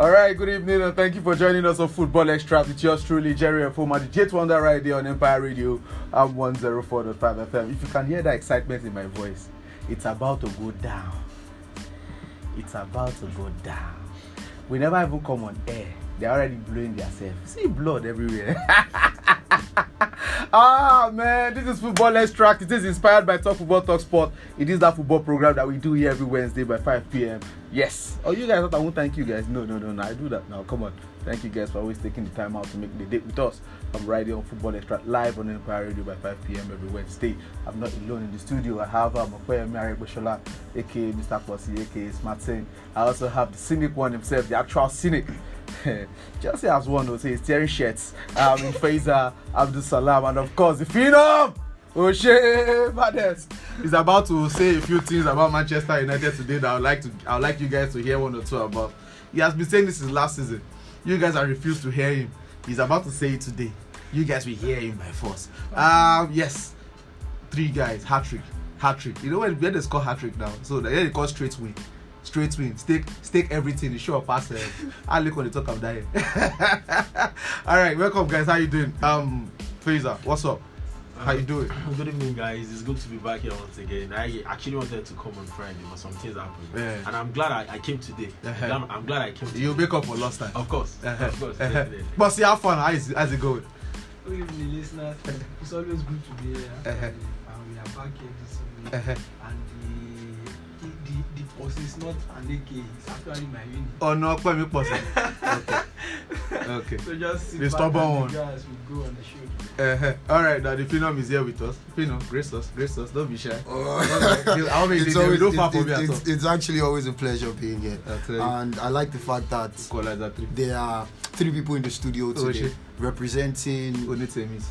All right, good evening and thank you for joining us on Football Extract with yours truly, Jerry and Foma, the Jet Wonder right there on Empire Radio. I'm 104.5 FM. If you can hear that excitement in my voice, it's about to go down. It's about to go down. We never even come on air. They're already blowing themselves. See blood everywhere. ah man, this is Football Extract. It is inspired by Talk Football Talk Sport. It is that football program that we do here every Wednesday by 5 p.m. Yes. Oh, you guys thought I won't thank you guys. No, no, no, no. I do that now. Come on. Thank you guys for always taking the time out to make the date with us. I'm here on Football Extract live on Empire Radio by 5 p.m. every Wednesday. I'm not alone in the studio. I have um, Okoyemi Aregbesola, aka Mr. Posse, aka Smartin. I also have the cynic one himself, the actual cynic. Chelsea has won, so he's tearing shirts. Um, in Faisal Abdul Salam, and of course, the Phenom! Oshe Bades is about to say a few things about Manchester United today that I would like to I would like you guys to hear one or two about. He has been saying this since last season. You guys are refused to hear him. He's about to say it today. You guys will hear him by force. Um, yes, three guys, hat trick, hat trick. You know when, when they score hat trick now, so they call straight win, straight win. Stake, stake everything. The show pass. Uh, I look on the talk of that. All right, welcome guys. How you doing? Um, Fraser, what's up? How you doing? Good evening, guys. It's good to be back here once again. I actually wanted to come on Friday, but some things happened, Yeah. and I'm glad I, I came today. Uh-huh. I'm, I'm glad I came. Today. You make up for lost time. Of course, Uh-huh. of course. Uh-huh. But see how fun. How is, how's it going? Good evening, listeners. It's always good to be here. Uh-huh. And we are back here this evening. Post is not an AK, it's actually my unit. ọ̀nà ọpẹ́ mi pọ̀ sí. okay. okay. So just sit The back stubborn and one. enjoy as we go on the show. Uh-huh. All right, now the Phenom is here with us. Phenom, grace us, grace us. Don't be shy. Oh. How many it's days? We always, don't far it's, from me at it's, it's, it's actually always a pleasure being here. I'll tell you. And I like the fact that there are three people in the studio Oh, today shit. representing Onitemis.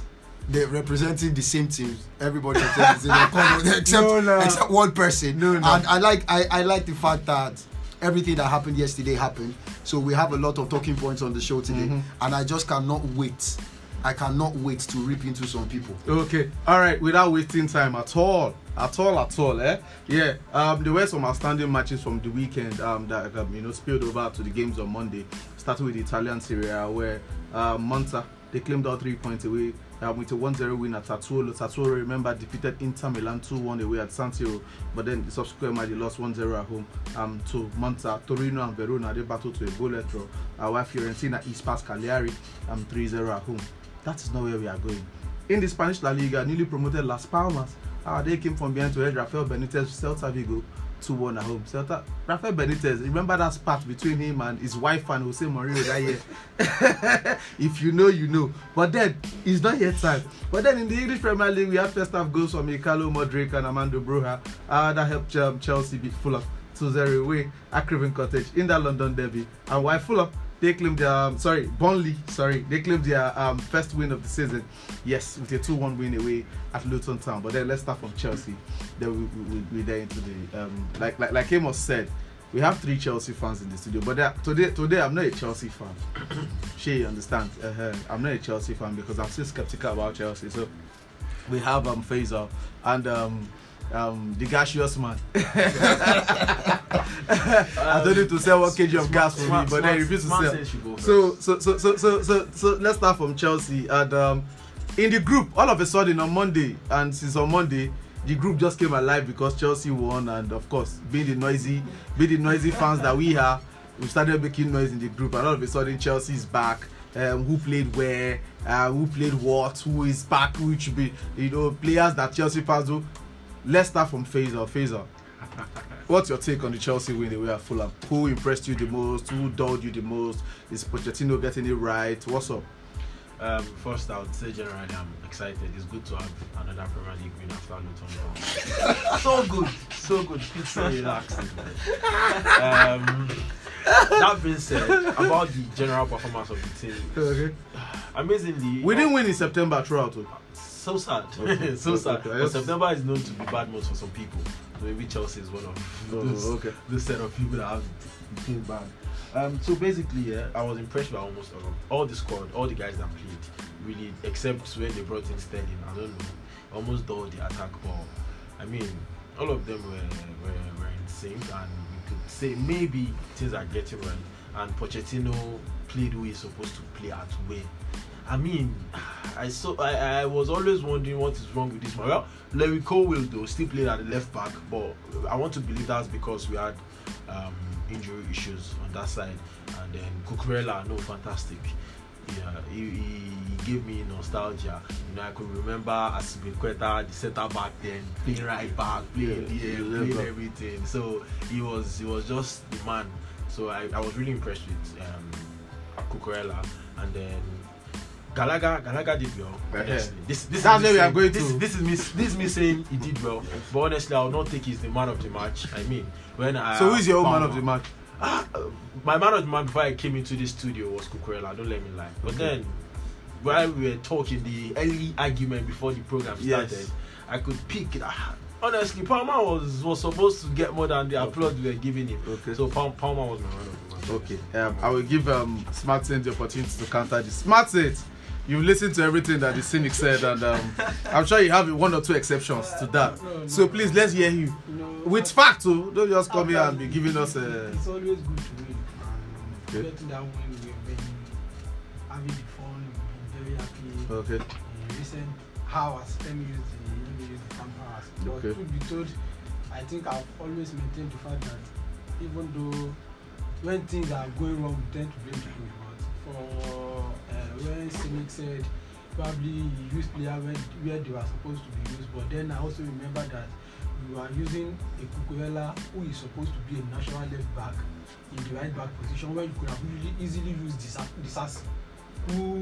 They're representing the same teams. Everybody the except No, no. except one person. No, no. And I like I, I like the fact that everything that happened yesterday happened. So we have a lot of talking points on the show today. Mhm. And I just cannot wait. I cannot wait to rip into some people. Okay. All right. Without wasting time at all, at all, at all. Eh? Yeah. Um, there were some outstanding matches from the weekend. Um, that um, you know spilled over to the games on Monday. Starting with the Italian Serie A, where uh, Monza they claimed all three points away. Um, with a 1-0 win at Sassuolo. Sassuolo, remember, defeated Inter Milan 2-1 away at San Siro, but then the subsequent match they lost 1-0 at home um, to Monza. Torino and Verona they battled to a goalless draw. Uh, Fiorentina east passed Cagliari um, 3-0 at home. That is not where we are going. In the Spanish La Liga, newly promoted Las Palmas, uh, they came from behind to head Rafael Benitez Celta Vigo 2-1 at home. Celta, Rafael Benitez, remember that spat between him and his wife and Jose Mourinho that year? if you know, you know. But then, it's not yet time. But then in the English Premier League, we had first half goals from Mykhailo Mudryk and Armando Broja. Uh, that helped um, Chelsea beat Fulham 2-0 away at Craven Cottage in that London derby. And why Fulham they claimed their um, sorry Burnley sorry they claimed their um, first win of the season. Yes with a 2-1 win away at Luton Town. But then let's start from Chelsea. Then we, we, we there into the um, like like like Amos said we have three Chelsea fans in the studio. But today today I'm not a Chelsea fan. She understands uh I'm not a Chelsea fan because I'm still skeptical about Chelsea. So we have um Faisal and um um the gaseous man I told him to sell one kg of gas for me, but then he refused to sell. says you go first. So, so, so, so, so, so, so, let's start from Chelsea. And um, in the group, all of a sudden on Monday, and since on Monday, the group just came alive because Chelsea won, and of course, being the noisy, being the noisy fans that we are, we started making noise in the group, and all of a sudden, Chelsea is back. Um, who played where? Uh, who played what? Who is back? Who should be? You know, players that Chelsea fans do. Let's start from Faisal. Faisal. What's your take on the Chelsea win away at Fulham? Who impressed you the most? Who dulled you the most? Is Pochettino getting it right? What's up? Um, first, I would say generally I'm excited. It's good to have another Premier League win after Luton Town. so good, so good. It's so relaxing. Um, that being said, about the general performance of the team, Okay. amazingly, We didn't win in September throughout. So sad, Okay. so sad. Okay, But yes. September is known to be bad months for some people. Maybe Chelsea is one of Oh, those, okay. those set of people that have been bad. Um, so basically, yeah, I was impressed by almost all, all the squad, all the guys that played, really, except when they brought in Sterling. I don't know, almost all the attack ball. I mean, all of them were, were, were in sync, and we could say maybe things are getting right. and Pochettino played who he's supposed to play at where. I mean, I saw I, I was always wondering what is wrong with this man. Well, Larry Colwill though still played at the left back, but I want to believe that's because we had um, injury issues on that side. And then Cucurella, no, fantastic. Yeah, he, he gave me nostalgia. You know, I could remember Azpilicueta, the centre back then, playing right back, playing Yeah, DM, playing yeah. everything. So he was he was just the man. So I, I was really impressed with um, Cucurella. And then Gallagher Gallagher did well. Yeah. This this That's is where we are going this, to. This is me this is me saying he did well. But honestly, I will not think he's the man of the match. I mean, when I So who is your man of the match? Ah, uh, my man of the match before I came into this studio was Cucurella. Don't let me lie. But Okay. then, while we were talking, the early argument before the program started, Yes. I could pick it. Ah, Honestly, Palmer was was supposed to get more than the applause we were giving him. Okay. So Pal- Palmer was my man of the match. Okay, um, I will give um, Smart the opportunity to counter this. Smart you've listened to everything that the cynic said, and um, I'm sure you have one or two exceptions to that. No, no. So please, let's hear you. Know, With fact, too. Don't just come here and be giving us a. It's always good to win. Okay. getting that win, we've been having fun, very happy. Okay. In recent hours, let me use the let me use the camp hours. But Okay. truth be told, I think I've always maintained the fact that even though when things are going wrong, we tend to blame the. For uh, when Cynic said probably he used player when, where they were supposed to be used, but then I also remember that we were using a Cucurella who is supposed to be a natural left back in the right back position where you could have really easily used Disasi.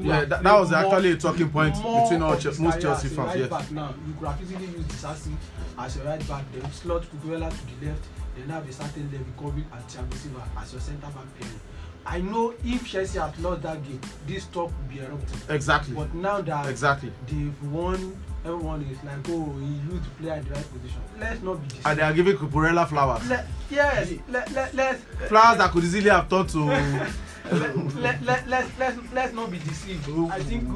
Yeah, that, that was more- actually a talking point between all of Che- his most Chelsea a fans. right Yes. back now you could have easily used Disasi as your right back then slot Cucurella to the left then have a certain Levi Colwill and Thiago Silva as your centre back pairing I know if Chelsea had lost that game this talk would be erupting Exactly. but now that Exactly. they've won everyone is like oh he used to play at the right position let's not be deceived And they are giving Cucurella flowers. let, yes let, let, let's Flowers that could easily have turned to. let, let, let, let's, let's, let's not be deceived. I think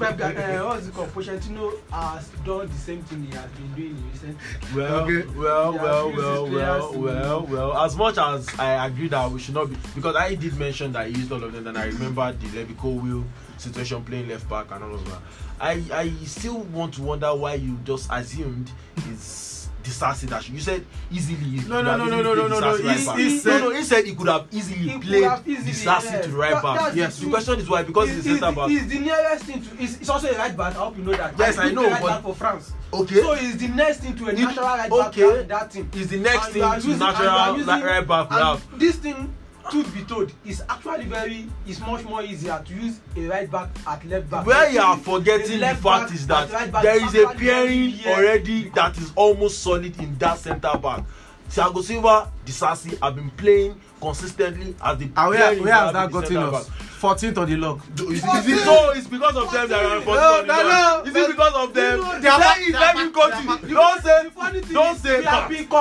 Pep, uh, what's it called? Pochettino has done the same thing he has been doing in recent. Well, Okay. well, well, well, well, well, well. As much as I agree that we should not be, because I did mention that he used all of them, and I remember the Levy Colwill situation playing left back and all of that. I, I still want to wonder why you just assumed it's Disasi that you said easily. he No, no, no, no, no, no, no, Disasi no. right He- he no, said- no, he said he could have easily He played have easily, Disasi yes. to right That- back. Yes. the The question is why because he's a He's- centre back. He's the nearest thing to. He's, he's also a right back. I hope you know that. Yes, I know, Right but- back for France. Okay. So he's the next thing to a natural right back okay. in that team. Is the next And thing to natural using- right back. This thing, truth be told, is actually very. Is much more easier to use a right back at left back. where you are forgetting the fact is at that right there is a pairing already that is almost solid in that centre back thiago silva disasi have been playing consistently as the And where, pairing that in the gotten centre us? back. 14th on the log. Is it, is it, no, it's because of them that are 14th on the log. Is it because of them? They say it, let me go to you. Don't say, don't say,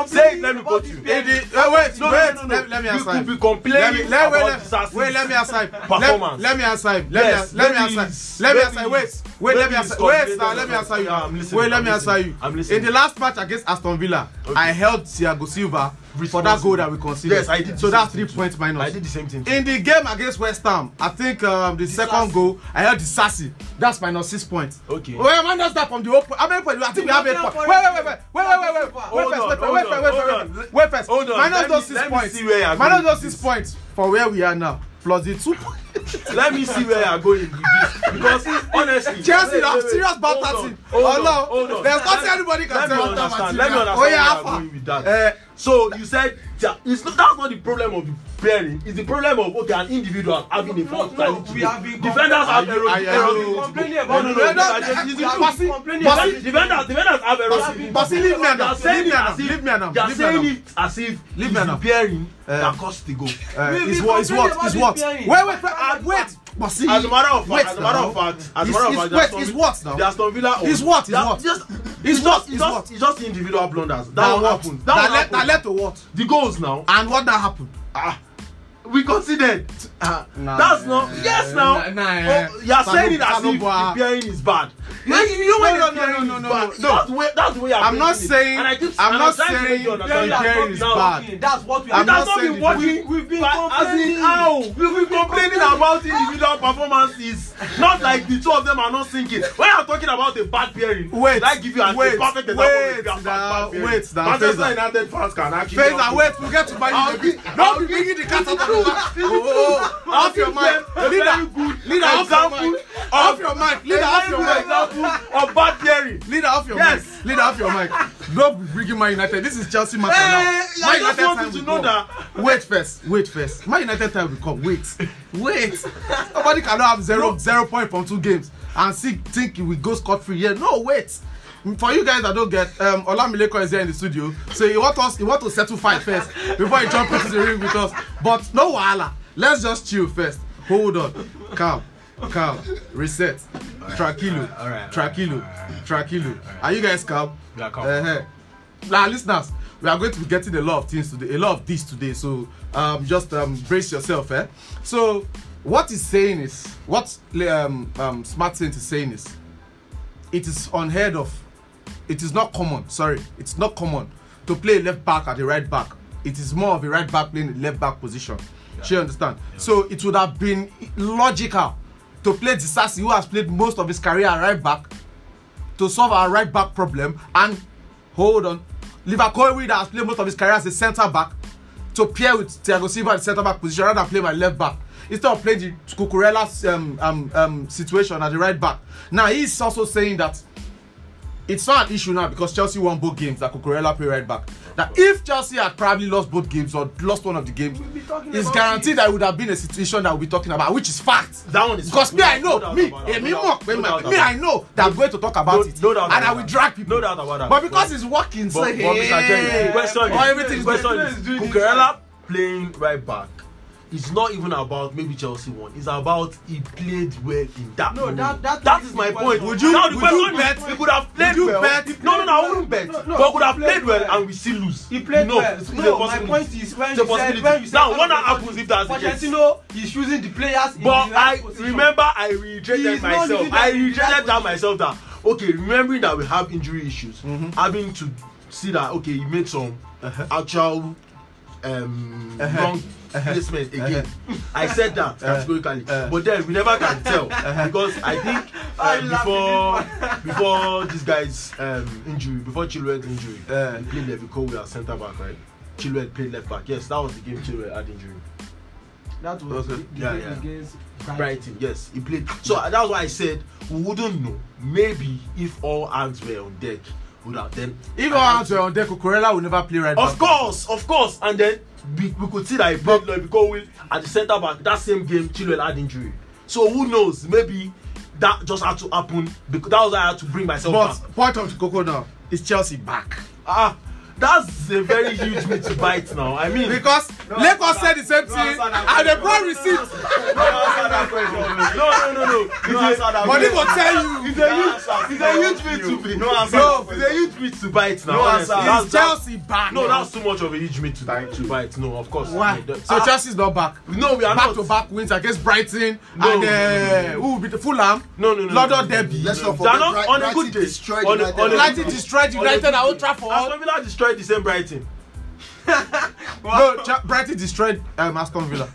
say it, let me go to you. Wait, wait, no, wait, no, no. Let me answer. You could be complaining about disasters. Wait, let me answer. Performance. Let me answer. Let me answer. Let me answer. Wait. Wait, let me answer. Wait, sir, let me answer you. Wait, let me answer you. In the last match against Aston Villa, I held Thiago Silva for that goal that we conceded. Yes, I did. So the that's three points minus. I did the same thing. too. In the game against West Ham, I think um, the second goal, I held the Sassy. That's minus six points. Okay. Wait, minus that from the open. How many points? I think we have eight points. Wait, wait, wait, wait, wait, wait, wait, wait, Hold wait, wait, hold wait, on, wait, wait, hold wait, on. wait, wait, first. Hold on, Minus let those me- six points. see where you're Minus those six points for where we are now. Plus the two points. Let me see where you're going with this because honestly. Chelsea wait, have wait, serious Hold banter on, team. hold Oh no, there's nothing anybody can me about that understand. material. let me understand Oh where yeah, you're going with that. Eh, so you said not that's not the problem of the bearing is the problem of okay an individual having no, a fault. no, identity we have been defenders have eroded eroded complaining about no no no basi basi defenders defenders have eroded basi leave me now leave me now leave me now they are saying it as if leave me now bearing eh, that caused the goal. Eh, is what is what is what? wait wait wait uh, wait but see as a matter of fact as a matter of fact as a matter of fact is what now? The Aston Villa own is what is what? just it's just it's just it's just individual blunders. That one happen that one happen that led to what? The goals now. And what that happen ah. We conceded Ah, Nah, that's not. eh, Yes, now. nah, nah, oh, you are saying it as if pairing is bad. You know, you know when No, no, no, no, no, no. That's the way. That's way I'm. I'm not saying- And I keep, I'm not saying you pairing is bad. That's what we It has not saying been working. We- we've been complaining. how we've been complaining about individual performances not like the two of them are not sinking when i'm talking about a bad pairing Wait, i give you a, wait, perfect example wait now, pairing wait now, manchester united fans can actually and wait, we'll get to Man I'll U. give- Don't be bringing the cat out of the bag. Off your mic. a Leader, leader, off your mic. of- Off your mic. Leader, off your mic. example of bad pairing Leader, off your mic. Leader, off your mic. Don't be bringing Man United. This is Chelsea matter now. I Man just United want time you to know that- Wait first. Wait first. Man United time will come. Wait. Wait. Nobody cannot have zero zero point from two games and see think we go scot free. Yeah. No, wait. For you guys that don't get, um, Olamileko is here in the studio, so he want us, he want to settle fight first before he jump into the ring with us. But no wahala. Let's just chill first. Hold on. Calm. Calm. Reset. Tranquilo. Tranquilo. Tranquilo. Are you guys calm? Are calm. Uh-huh. Now, listeners, we are going to be getting a lot of things today, a lot of this today. So, um, just um, brace yourself, eh? So, what he's saying is, what um, um, Smart Saint is saying is, it is unheard of. It is not common. Sorry, it's not common to play left back at the right back. It is more of a right back playing the left back position. Do you understand? So it would have been logical to play Disasi, who has played most of his career right back, to solve our right back problem and hold on Liverpool that has played most of his career as a centre back to pair with Thiago Silva at centre back position rather than play my left back instead of playing the Cucurella's um, um, um, situation at the right back. Now he's also saying that it's not an issue now because Chelsea won both games that Cucurella play right back. That if Chelsea had probably lost both games or lost one of the games, We'll be talking it's guaranteed it. that it would have been a situation that we'll be talking about, which is fact. That one is Because fact. me, No I know, me, eh, me, No doubt- me, no me, I know that I'm going to talk about No- it, no doubt and I will drag people. No doubt about that. But because But- it's working, But, so but Mr. Jerry, the question is, question is, Cucurella playing right back. It's not even about maybe Chelsea won. It's about he played well in that. No, moment. that- that- that is my point. Would you- now the would question you bet- we could have played would you well. bet- No, no, no, I wouldn't bet. No, no, but we could he have played played well well. and we still lose. He played no, well. It's, No, my point is when you said when you said now, what happens if that's the case? Pochettino is using the players in But the right I position. remember I He reiterated myself. I reiterated that myself that okay, remembering that we have injury issues, having to see that okay, you made some actual um Uh-huh. wrong Uh-huh. Placement again. I said that categorically, Uh-huh. but then we never can tell because I think laughing, before before this guy's um, injury, before Chilwell's injury, Uh. he played Levi Cole at centre back, right? Chilwell played left back. Yes, that was the game Chilwell had injury. that was Okay. the, the Yeah, game yeah. against Brighton, yes, he played. So uh, that's why I said we wouldn't know. Maybe if all hands were on deck, would have then. If hands were on deck, Cucurella will never play right Of back. course, of course, and then we, we could see that he played like Cole at the centre back. That same game, Chilwell had injury. So who knows? Maybe that just had to happen because that was why I had to bring myself back. But point of the cocoa now is Chelsea back. Ah, that's a very huge meat to bite now. I mean, Because Lagos said the same thing and they brought receipts. no, no, no, no. It's a- But they will tell you. It's a huge, it's a huge meat to be. No answer. No, it's a huge meat to bite now. No honestly. answer. That's- Is Chelsea back? No, that's too much of a huge meat to, Thank to bite. No, of course. Why? So ah, Chelsea's not back. No, we are back not. to back wins against Brighton No. and uh, who will be the Fulham? No, no, no, London no, no, Derby. Let's not They are forget not Bright- on a Brighton good day. destroyed On a- United. on a Brighton good day. destroyed On a United good at Old day. Trafford. Aston Villa destroyed the same Brighton. No, Ch- Brighton destroyed um, Aston Villa.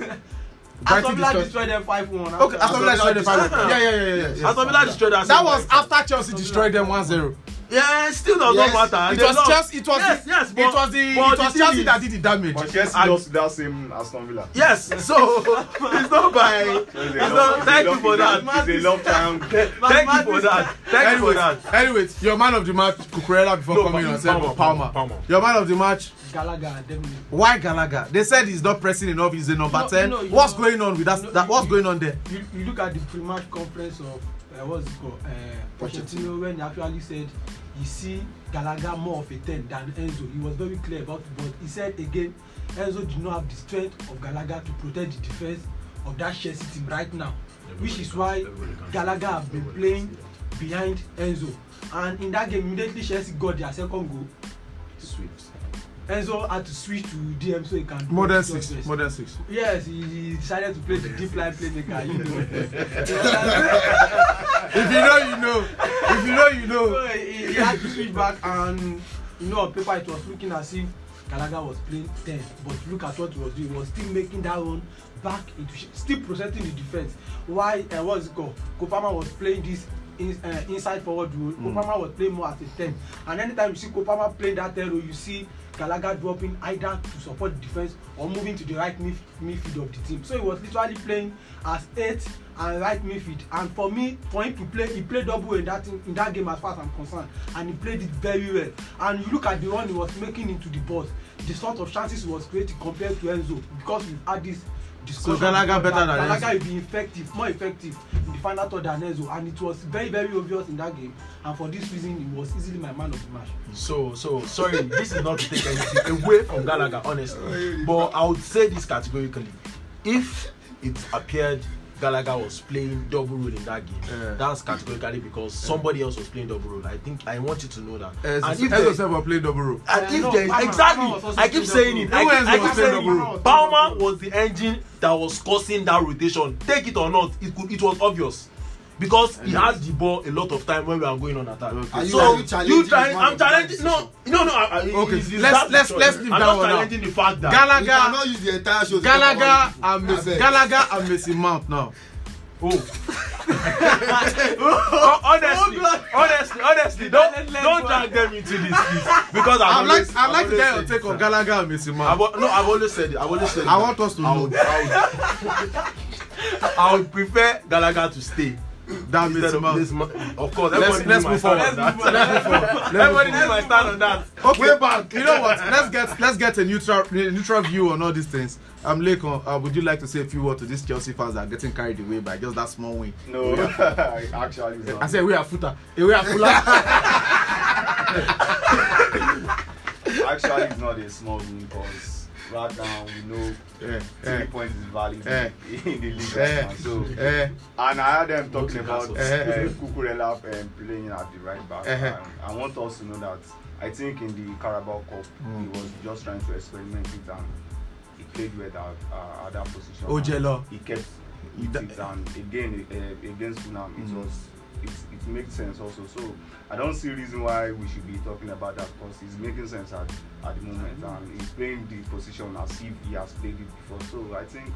Aston Villa destroyed them 5-1. Okay, Aston Villa destroyed the final. destroyed- Yeah, yeah, yeah, yeah. yeah. Aston Villa destroyed that. That was after Chelsea destroyed them 1-0. Yeah, still does Yes, not matter. It They was lost. Chelsea. It was yes, the, yes, it but- was the but it was the Chelsea thing that is- did the damage. But Chelsea And- lost that same Aston Villa. Yes, so it's not by. It's It's not, love- thank you for that. It's a love triangle. Thank you for that. Thank you for that. anyways, your man of the match, Cucurella, before No, coming on, said Palmer, Palmer. Palmer. Your man of the match, Gallagher, definitely. why Gallagher? They said he's not pressing enough. He's a number No, ten. no, what's know- going on with that? no, that what's you- going on there? You, you look at the pre-match conference of uh, what's it called? Uh, Pochettino when he actually said you see Gallagher more of a 10 than Enzo. He was very clear about it, but he said again Enzo did not have the strength of Gallagher to protect the defense of that Chelsea team right now, which is why Gallagher have been playing behind Enzo. And in that game, immediately Chelsea got their second goal. Sweet. Enzo had to switch to DM so he can. Do six. best. More than six. Yes, he, he decided to play the deep line playmaker. You know. You know, If you know, you know. If you know, you know. so he, he had to switch back and you know on paper it was looking as if Gallagher was playing ten but look at what he was doing he was still making that run back into still protecting the defence while uh, what is it called Kopama was playing this in, uh, inside forward role Mm. Kopama was playing more as a ten and anytime you see Kopama playing that ten role you see Gallagher dropping either to support the defence or moving to the right midf midfield of the team. So he was literally playing as eight and right midfield. And for me for him to play he play double in that in that game as far as i'm concerned. And he played it very well. And you look at the run he was making into the box the sort of chances he was creating compared to enzo because we've had this discussion Gallagher before better than Enzo. will be effective more effective in the final third than enzo and it was very very obvious in that game and for this reason he was easily my man of the match. So, so sorry, this is not to take anything away from Gallagher, honestly. But I would say this categorically: if it appeared Gallagher was playing double role in that game, Yeah. that's categorically because somebody else was playing double role. I think I want you to know that. Enzo and if there, Seven played double role. and Yeah, if no, there Palmer- exactly, Palmer I keep playing saying it. I keep, I Who else keep was saying playing it. double role? Palmer was the engine that was causing that rotation. Take it or not, it could, it was obvious. Because he had the ball a lot of time when we are going on attack. Okay. Are you- so are you you trying? I'm challenging. No, no, no. I, I, Okay, it's- it's let's- let's- choice. let's leave I'm that one out. challenging the fact that Gallagher, cannot use the entire show. Gallagher, and Messi. Gallagher and Messi Mount now. Oh. Oh, honestly, honestly, honestly, don't Let- let don't drag them into this please. because I've I'd always, like, I'd like to get your take on. Gallagher and Messi Mount. no, I've always said it. I've always said it. I want us to know. I would, I would prefer Gallagher to stay. That Instead Messi of this, mo- of course, Let's- let's move forward. Let's move forward. Everybody my stand on that. Okay, Way back. You know what? Let's get let's get a neutral neutral view on all these things. Um, Lekon, uh, would you like to say a few words to these Chelsea fans that are getting carried away by just that small win? No, actually, I said we are footer. We are fuller. Actually, it's not a small win because right now we know yeah, three yeah, points is valid Eh. in the league Eh. right now. So, eh, and I heard them talking about uh, eh. Cucurella um, playing at the right back. Eh. And I want us to know that I think in the Carabao Cup Mm. he was just trying to experiment it and he played well at, uh, at that position. Ojelo. He kept He with da- it and again uh, against Fulham it Mm. was it, it makes sense also. So I don't see reason why we should be talking about that because it's making sense at, at the moment mm-hmm. and he's playing the position as if he has played it before. So I think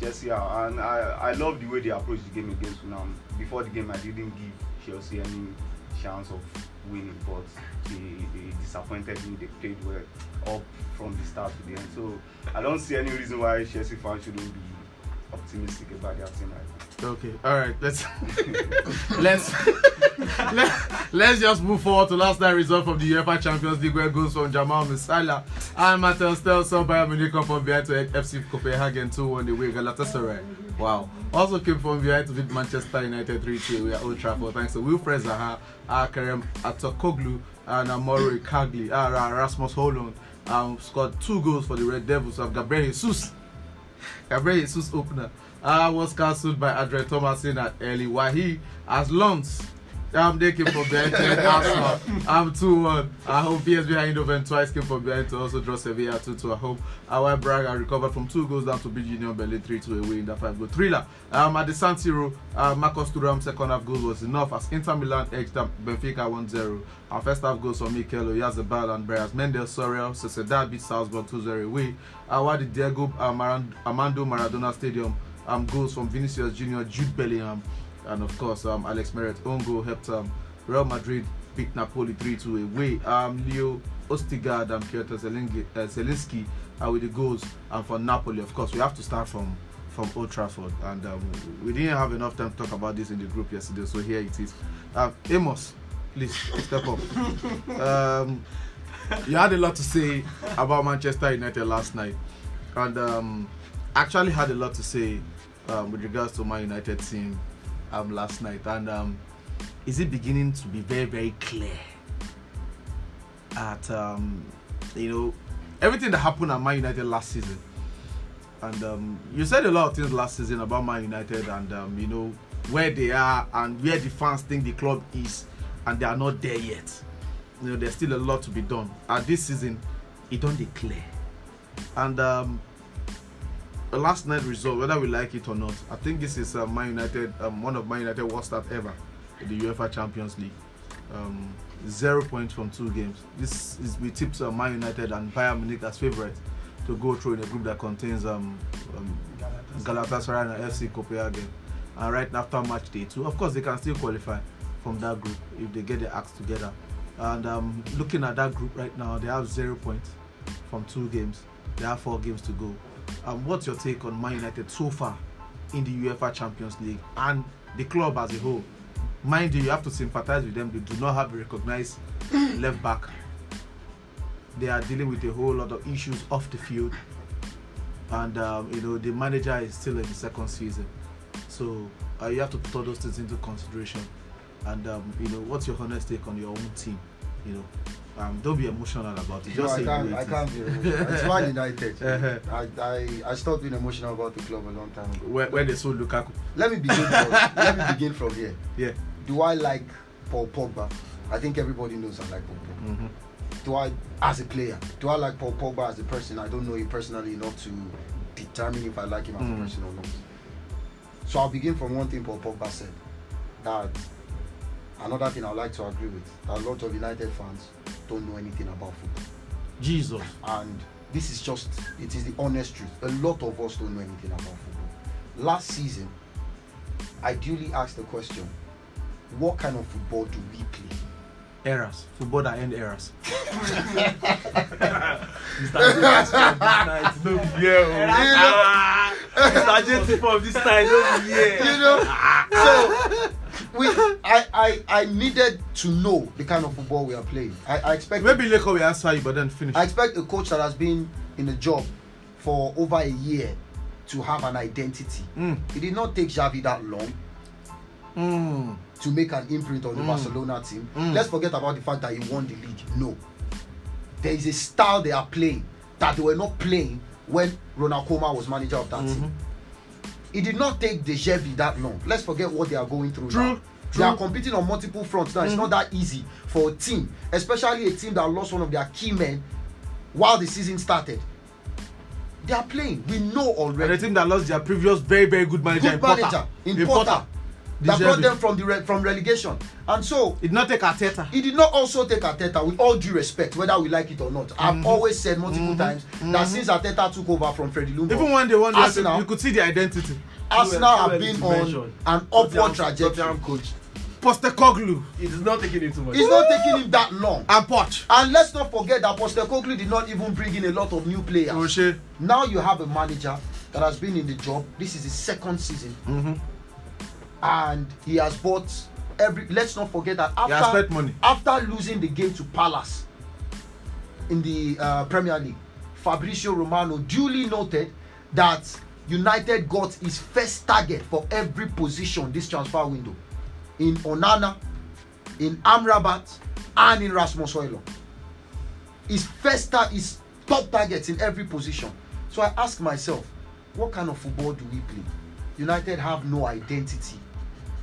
Chelsea are, and I, I love the way they approach the game against Fulham. Before the game I didn't give Chelsea any chance of winning but they, they disappointed me. They played well up from the start to the end. So I don't see any reason why Chelsea fans shouldn't be optimistic about their team right now. Okay, all right. Let's let's let, let's just move forward to last night's result from the UEFA Champions League, where goals from Jamal Musiala and Matteo Stelson Bayern Munich from behind to FC Copenhagen 2-1 away Galatasaray. Wow. Also came from behind to beat Manchester United 3-2 away at Old Trafford thanks to Wilfred Zaha, Kerem Aktürkoğlu, and Amori Kagli, uh, Rasmus Højlund. Um, scored two goals for the Red Devils of Gabriel Jesus. Gabriel Jesus opener I was cancelled by Andre Thomasson at Elye Wahi as Lens. Um, they came from behind to end Arsenal. Um, 2 1. I hope PSV Eindhoven twice came from behind to also draw Sevilla 2 2 at home. Our Braga recovered from two goals down to beat Union Berlin 3 2 away in the five goal thriller. Um, at the San Siro, uh, Marcus Thuram's second half goal was enough as Inter Milan edged Benfica 1 0. Our first half goals from Mikel Oyarzabal and Brais Méndez Sorel. Sociedad beat Salzburg 2 0 away. Uh, while the Diego uh, Maran- Armando Maradona Stadium um, goals from Vinicius Junior, Jude Bellingham, and of course um, Alex Meret own goal helped um, Real Madrid beat Napoli 3-2 away. Um, Leo Ostigard and Piotr uh, Zieliński are with the goals and for Napoli of course we have to start from from Old Trafford and um, we didn't have enough time to talk about this in the group yesterday so here it is. Um, Amos, please step up. um, you had a lot to say about Manchester United last night and um, actually had a lot to say um, with regards to my United team um, last night. And um, is it beginning to be very, very clear at um, you know everything that happened at Man United last season? And um, you said a lot of things last season about Man United and um, you know where they are and where the fans think the club is, and they are not there yet. You know, there's still a lot to be done. At this season, e don dey clear and um, the last night result whether we like it or not i think this is uh, man united um, one of man united worst start ever in the uefa champions league um, zero points from two games this is we tipped uh, man united and bayern munich as favourites to go through in a group that contains um, um, Galatasaray and FC Copenhagen. And right after match day two, of course, they can still qualify from that group if they get their acts together. And um, looking at that group right now, they have zero points from two games. They have four games to go. Um, what's your take on Man United so far in the UEFA Champions League and the club as a whole? Mind you, you have to sympathize with them. They do not have a recognized left back. They are dealing with a whole lot of issues off the field and um, you know the manager is still in the second season so uh, you have to put all those things into consideration and um, you know what's your honest take on your own team you know um, don't be emotional about it No, just I say can't. it I can't be emotional. It's Man United. Uh-huh. I, I I stopped being emotional about the club a long time ago. where, where they sold Lukaku Let me begin. From, let me begin from here. yeah Do I like Paul Pogba? I think everybody knows I like Paul Pogba. mm-hmm. Do I, as a player, do I like Paul Pogba as a person? I don't know him personally enough to determine if I like him as Mm. a person or not. So I'll begin from one thing Paul Pogba said. That another thing I'd like to agree with. That a lot of United fans don't know anything about football. Jesus and this is just it is the honest truth a lot of us don't know anything about football last season i duly asked the question what kind of football do we play errors football that end errors Mr. James from this no be here. You. Mr. James from this side, no be here. you know so we I, I i needed to know the kind of football we are playing i, I expect maybe Leko will answer you but then finish i expect a coach that has been in a job for over a year to have an identity mm. it did not take Xavi that long Mm. To make an imprint on the Mm. Barcelona team. Mm. Let's forget about the fact that he won the league. No. There is a style they are playing that they were not playing when Ronald Koeman was manager of that Mhm. team. It did not take De Gea that long. Let's forget what they are going through True, now. They true. are competing on multiple fronts now. It's Mhm. not that easy for a team, especially a team that lost one of their key men while the season started. They are playing. We know and already. the team that lost their previous very very good manager Good in Porter manager in Porter that brought them from the re- from relegation, and so it did not take Arteta he did not also take Ateta with all due respect, whether we like it or not. I've Mhm. always said multiple Mhm. times that Mhm. since Ateta took over from Freddie Lumbo, even when they won the Arsenal- you could see the identity Arsenal have been on an upward trajectory. Coach. Postecoglou It is not taking it too much. It's not taking him that long. and Poch And let's not forget that Postecoglou did not even bring in a lot of new players. O'Shea Now you have a manager that has been in the job. This is his second season, mm-hmm. And he has bought every. Let's not forget that after after losing the game to Palace in the uh, Premier League, Fabricio Romano duly noted that United got his first target for every position this transfer window in Onana, in Amrabat, and in Rasmus Højlund. His first tar- his top targets in every position. So I ask myself, what kind of football do we play? United have no identity.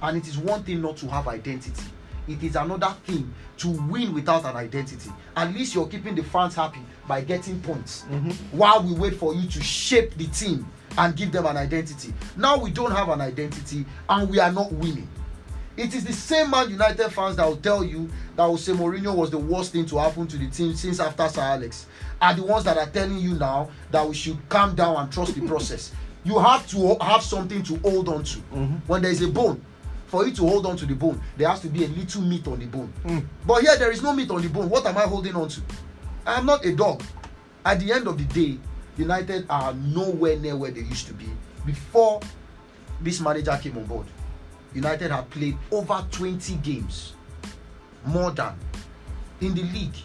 And it is one thing not to have identity. It is another thing to win without an identity. At least you're keeping the fans happy by getting points mm-hmm. while we wait for you to shape the team and give them an identity. Now we don't have an identity and we are not winning. It is the same Man United fans that will tell you that Jose Mourinho was the worst thing to happen to the team since after Sir Alex. Are the ones that are telling you now that we should calm down and trust the process. You have to have something to hold on to. Mm-hmm. When there is a bone, for you to hold on to the bone, there has to be a little meat on the bone. Mm. But here there is no meat on the bone. What am I holding on to? I am not a dog. At the end of the day, United are nowhere near where they used to be before this manager came on board. United have played over 20 games, more than in the league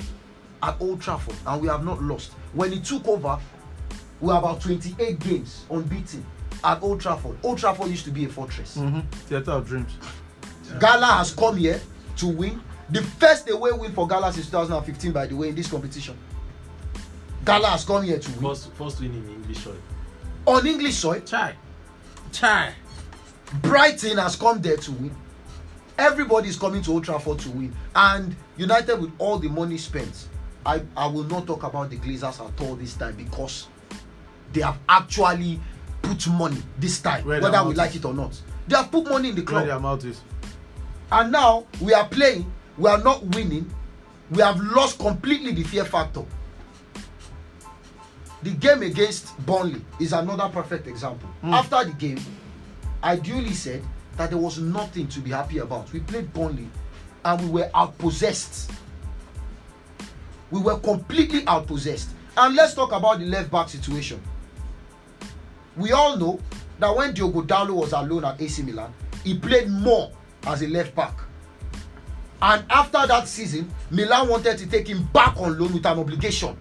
at Old Trafford, and we have not lost. When he took over, we were about 28 games unbeaten at Old Trafford. Old Trafford used to be a fortress. mm-hmm. theatre of dreams Gala has come here to win. The first away win for Gala since 2015, by the way, in this competition. Gala has come here to win. First, first win in English soil. On English soil, chai chai Brighton has come there to win. Everybody is coming to Old Trafford to win. And United, with all the money spent, I, I will not talk about the Glazers at all this time because they have actually put money this time, Where whether we like is. it or not. They have put money in the Where club. the amount is. And now we are playing, we are not winning, we have lost completely the fear factor. The game against Burnley is another perfect example. Mm. After the game, I duly said that there was nothing to be happy about. We played Burnley and we were outpossessed. We were completely outpossessed. And let's talk about the left back situation. We all know that when Diogo Dalot was alone at AC Milan, he played more as a left back. And after that season, Milan wanted to take him back on loan with an obligation.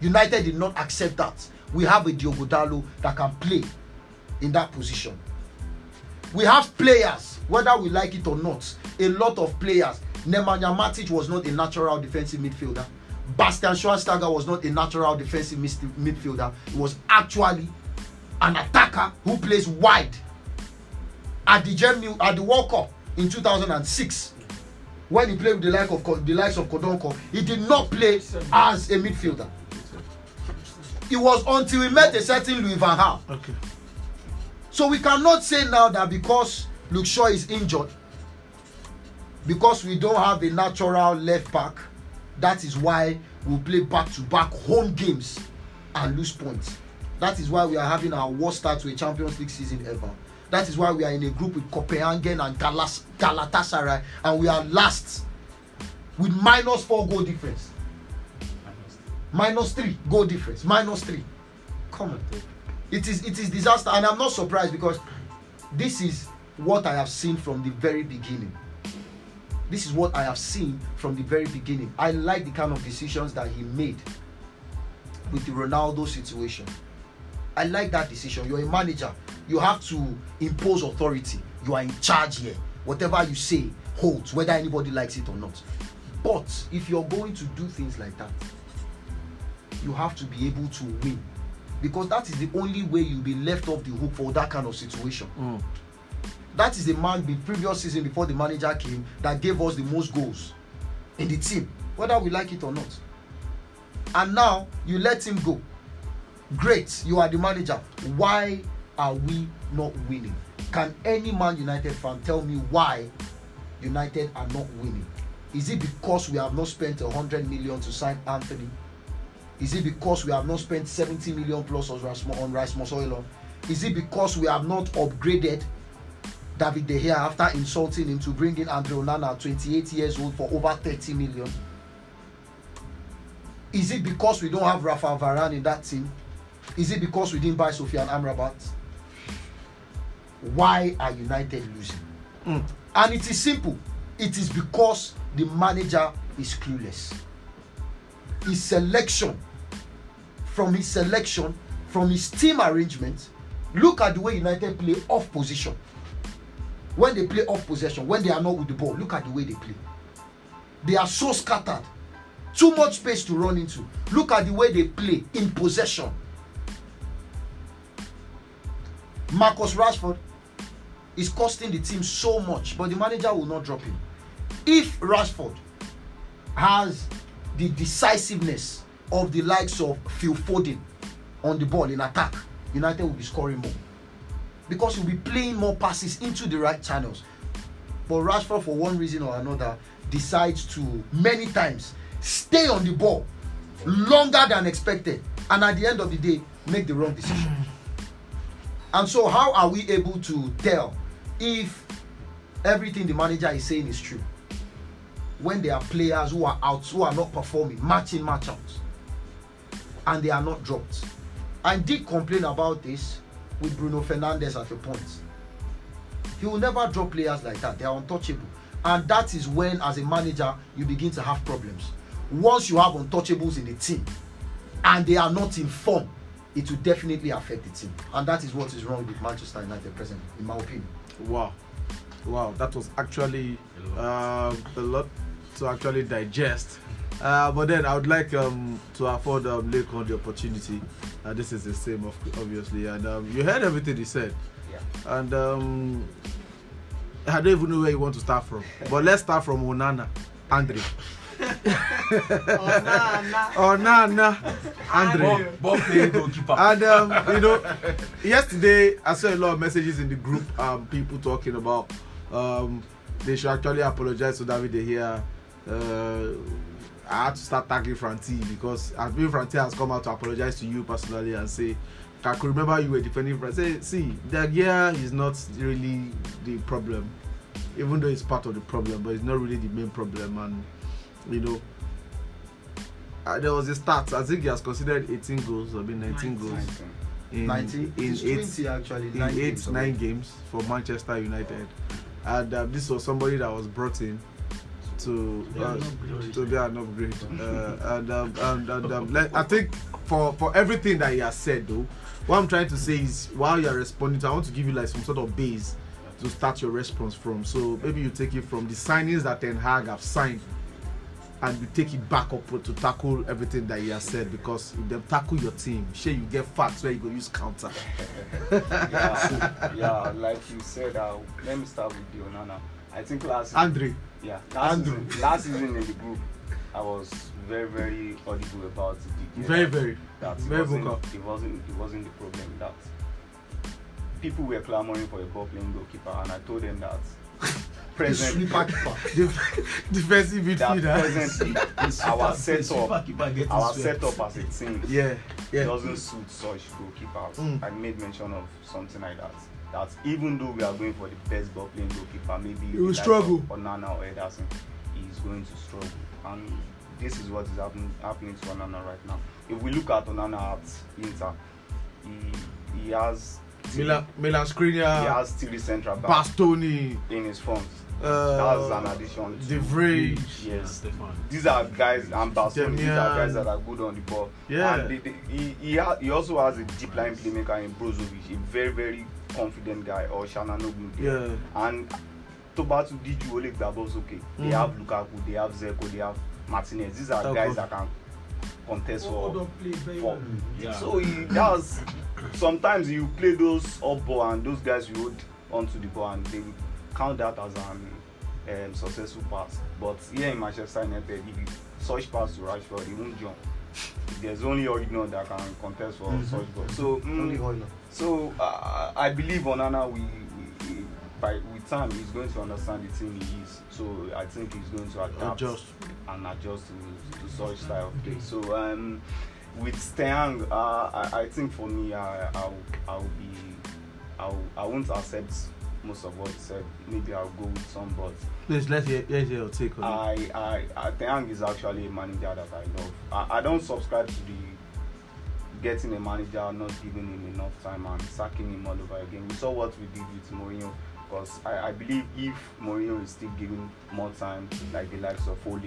United did not accept that. We have a Diogo Dalot that can play in that position. We have players, whether we like it or not, a lot of players. Nemanja Matic was not a natural defensive midfielder. Bastian Schweinsteiger was not a natural defensive midfielder. He was actually an attacker who plays wide. At the New- at the World Cup in 2006, when he played with the like of the likes of Kodonko, he did not play as a midfielder. It was until we met a certain Louis Van Gaal Okay. So we cannot say now that because Luke Shaw is injured, because we don't have a natural left back, that is why we play back to back home games and lose points. That is why we are having our worst start to a Champions League season ever. That is why we are in a group with Copenhagen and Galas- Galatasaray and we are last with minus four goal difference. Minus three goal difference. Minus three. Come on it is it is disaster and i'm not surprised because this is what i have seen from the very beginning this is what i have seen from the very beginning i like the kind of decisions that he made with the ronaldo situation i like that decision you're a manager you have to impose authority you are in charge here whatever you say holds whether anybody likes it or not but if you're going to do things like that you have to be able to win because that is the only way you'll be left off the hook for that kind of situation. Mm. That is the man the previous season before the manager came that gave us the most goals in the team, whether we like it or not. And now you let him go. Great, you are the manager. Why are we not winning? Can any Man United fan tell me why United are not winning? Is it because we have not spent a hundred million to sign Anthony? Is it because we have not spent 70 million plus on Rasmus, on Rasmus Højlund? Is it because we have not upgraded David De Gea after insulting him to bring in Andre Onana, 28 years old, for over 30 million? Is it because we don't have Rafa Varane in that team? Is it because we didn't buy Sofian Amrabat? Why are United losing? Mm. And it is simple. It is because the manager is clueless his selection from his selection from his team arrangement look at the way united play off position when they play off possession when they are not with the ball look at the way they play they are so scattered too much space to run into look at the way they play in possession marcus rashford is costing the team so much but the manager will not drop him if rashford has the decisiveness of the likes of Phil Foden on the ball in attack, United will be scoring more. Because he'll be playing more passes into the right channels. But Rashford, for one reason or another, decides to many times stay on the ball longer than expected. And at the end of the day, make the wrong decision. And so, how are we able to tell if everything the manager is saying is true? when there are players who are out who are not performing match in match and they are not dropped. I did complain about this with bruno fernandes at a point. He will never drop players like that. They are untouchable. And that is when as a manager you begin to have problems. Once you have untouchables in the team and they are not in form it will definitely affect the team and that is what is wrong with manchester united presently in my opinion Wow. Wow, that was actually um, a lot to actually digest. Uh, but then I would like um, to afford um, Lekon the opportunity. Uh, this is the same, of, obviously. And um, you heard everything he said. Yeah. And um, I don't even know where you want to start from. But let's start from Onana, Andre. Oh, nah, nah. Oh nah nah, Andre. Ball, ball goalkeeper. And um, you know, yesterday I saw a lot of messages in the group. Um, people talking about um, they should actually apologize to David De Gea. Uh, I had to start tagging Franti because I believe Franti has come out to apologize to you personally and say, I could remember you were defending Franti. Say, see, De Gea is not really the problem, even though it's part of the problem, but it's not really the main problem. And you know, uh, there was a stat. I think he has considered 18 goals, I mean 19 goals in 19 in it's eight 20 actually in nine eight games nine already. games for Manchester United, and um, this was somebody that was brought in to Yeah, uh, an upgrade. to be an upgrade. Uh, and um, and, and um, let, I think for for everything that he has said though, what I'm trying to say is while you are responding, to, I want to give you like some sort of base to start your response from. So maybe you take it from the signings that Ten Hag have signed. And you take it back up to tackle everything that he has said because if them tackle your team, sure you get facts where you go use counter. yeah, yeah, like you said, uh, let me start with the Onana. I think last season, Andre, yeah, last Andrew. season, last season in the group, I was very, very audible about the very very that very wasn't, vocal. it wasn't it wasn't the problem that people were clamoring for a ball playing goalkeeper and I told them that the sweeper keeper Def- defensive that midfielder. presently our setup our setup as a team Yeah, yeah. doesn't suit such goalkeepers. Mm. I made mention of something like that. That even though we are going for the best ball playing goalkeeper, maybe He will the likes struggle. of Onana or Ederson, he's going to struggle. And this is what is happen, happening to Onana right now. If we look at Onana at Inter, he he has Milan, Milan he Skriniar, has three central backs Bastoni, in his front. Uh, That's an addition. to- De Vrij. Yes. Stefan. these are guys and Bastoni, these are guys that are good on the ball. Yeah. And they, they, he, he, ha, he also has a deep line playmaker in Brozovic, a very, very confident guy, or Shananogu. Yeah, And Tobatu Diju Ole Gbabos, okay. They Mhm. have Lukaku, they have Zeko, they have Martinez. These are Okay. guys that can contest for. for. Yeah. So he does. Sometimes you play those up ball and those guys you hold onto the ball and they will count that as an um, successful pass. But here in Manchester United, if you such pass to Rashford, he won't jump. There's only Original that can contest for Mhm. such ball. So mm, only so uh, I believe Onana, we, we, we by with time he's going to understand the team he is. So I think he's going to adapt adjust. and adjust to, to such style of play. So um, with Steyang, uh, I, I think for me, I I'll, I'll be I'll, I won't accept most of what he said. Maybe I'll go with some, but Please let's hear, let's hear your take on it. I I, I Steyang is actually a manager that I love. I, I don't subscribe to the getting a manager not giving him enough time and sacking him all over again. We saw what we did with Mourinho. Because I, I believe if Mourinho is still given more time, like the likes of Ole,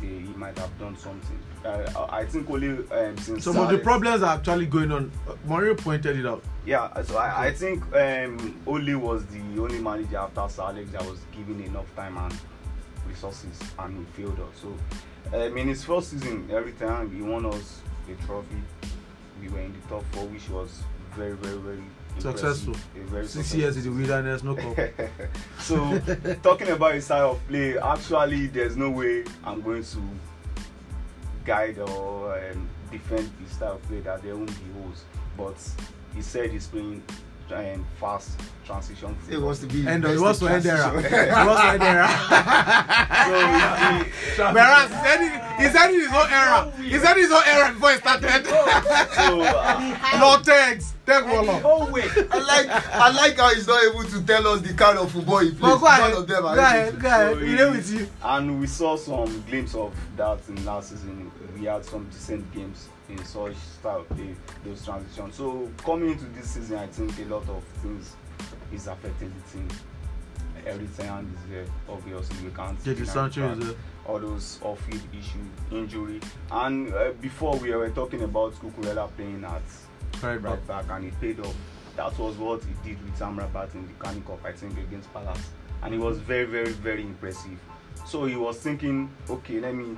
they, he might have done something. Uh, I I think Ole um, since Some of the problems are actually going on. Uh, Mario pointed it out. yeah, so I, I think um, Ole was the only manager after Sir Alex that was given enough time and resources, and he failed us. So, um, in his first season, every time he won us a trophy, we were in the top four, which was very, very, very. Successful. Six years in the wilderness, no cup. so talking about his style of play, actually, there's no way I'm going to guide or um, defend his style of play that there won't be holes. But he said he's playing um, fast transition. it football. wants to be And best he wants to end era. transition. He wants to end era. so he, Whereas he said, he said his own era. He said his own era before he started. so uh, no thanks. Thank Wolo. Oh wait. I like I like how he's not able to tell us the kind of football he plays. But go ahead. None of them Go ahead. Go ahead. So We he- with you. and we saw some glimpse of that in last season. We had some decent games in such style those transitions. So coming into this season, I think a lot of things is affecting the team. Everything is there, obviously we can't. Deny Sancho is there. all those off-field issue, injury, and uh, before we were talking about Cucurella playing at Right back. right back, and he paid off. That was what he did with Amrabat in the Carling Cup, I think, against Palace, and it was very, very, very impressive. So he was thinking, okay, let me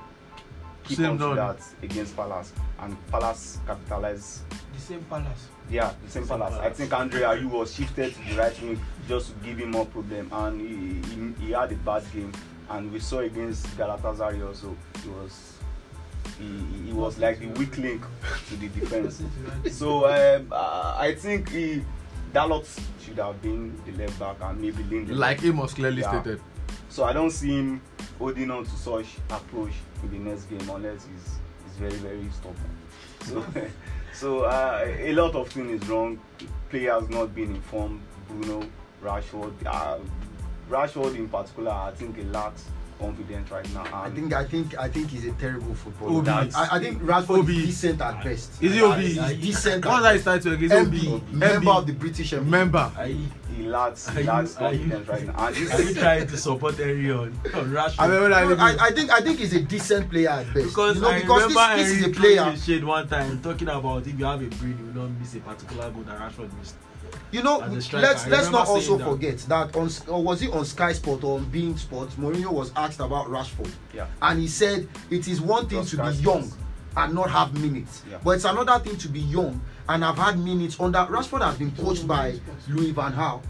keep Same on to done. that against Palace, and Palace capitalized. The same palace. Yeah, the same Same Palace. I think Andrea Ayew was shifted to the right wing just to give him more problem, and he, he, he had a bad game. and we saw against Galatasaray also. He was he, he was like the weak link to the defense. so um, uh, I think he Dalot should have been the left back and maybe Lindelof. Like Amos clearly Yeah. stated. So I don't see him holding on to such approach in the next game unless he's, he's very very stubborn. So so uh, a lot of things is wrong. Players not being informed. Bruno, Rashford, uh, Rashford in particular, I think he lacks confidence right now. I think I think I think he's a terrible footballer. Obi. I, I think Rashford Obi. is decent at best. Is he Obi? He's decent. What's at that his title again? MB, MB. member of the British Empire. Member. Are you, he lacks are he you, lacks are right now. And are you trying to support Henry on, on Rashford? I mean, I, No, I, I think I think he's a decent player at best. because you know, I because remember this, this is a player. throwing the shade one time talking about if you have a brain, you will not miss a particular goal that Rashford missed. You know, As a striker, let's let's not also that. forget that on or was it on Sky Sport or on beIN Sports, Mourinho was asked about Rashford, yeah. and he said it is one thing Just to be young Sports. And not have minutes, Yeah. but it's another thing to be young and have had minutes under. Rashford has been coached by Louis Van Gaal.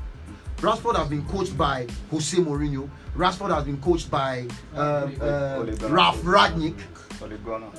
Rashford has been coached by Jose Mourinho. Rashford has been coached by um, uh, Ralph. Rangnick. Ole Gunnar.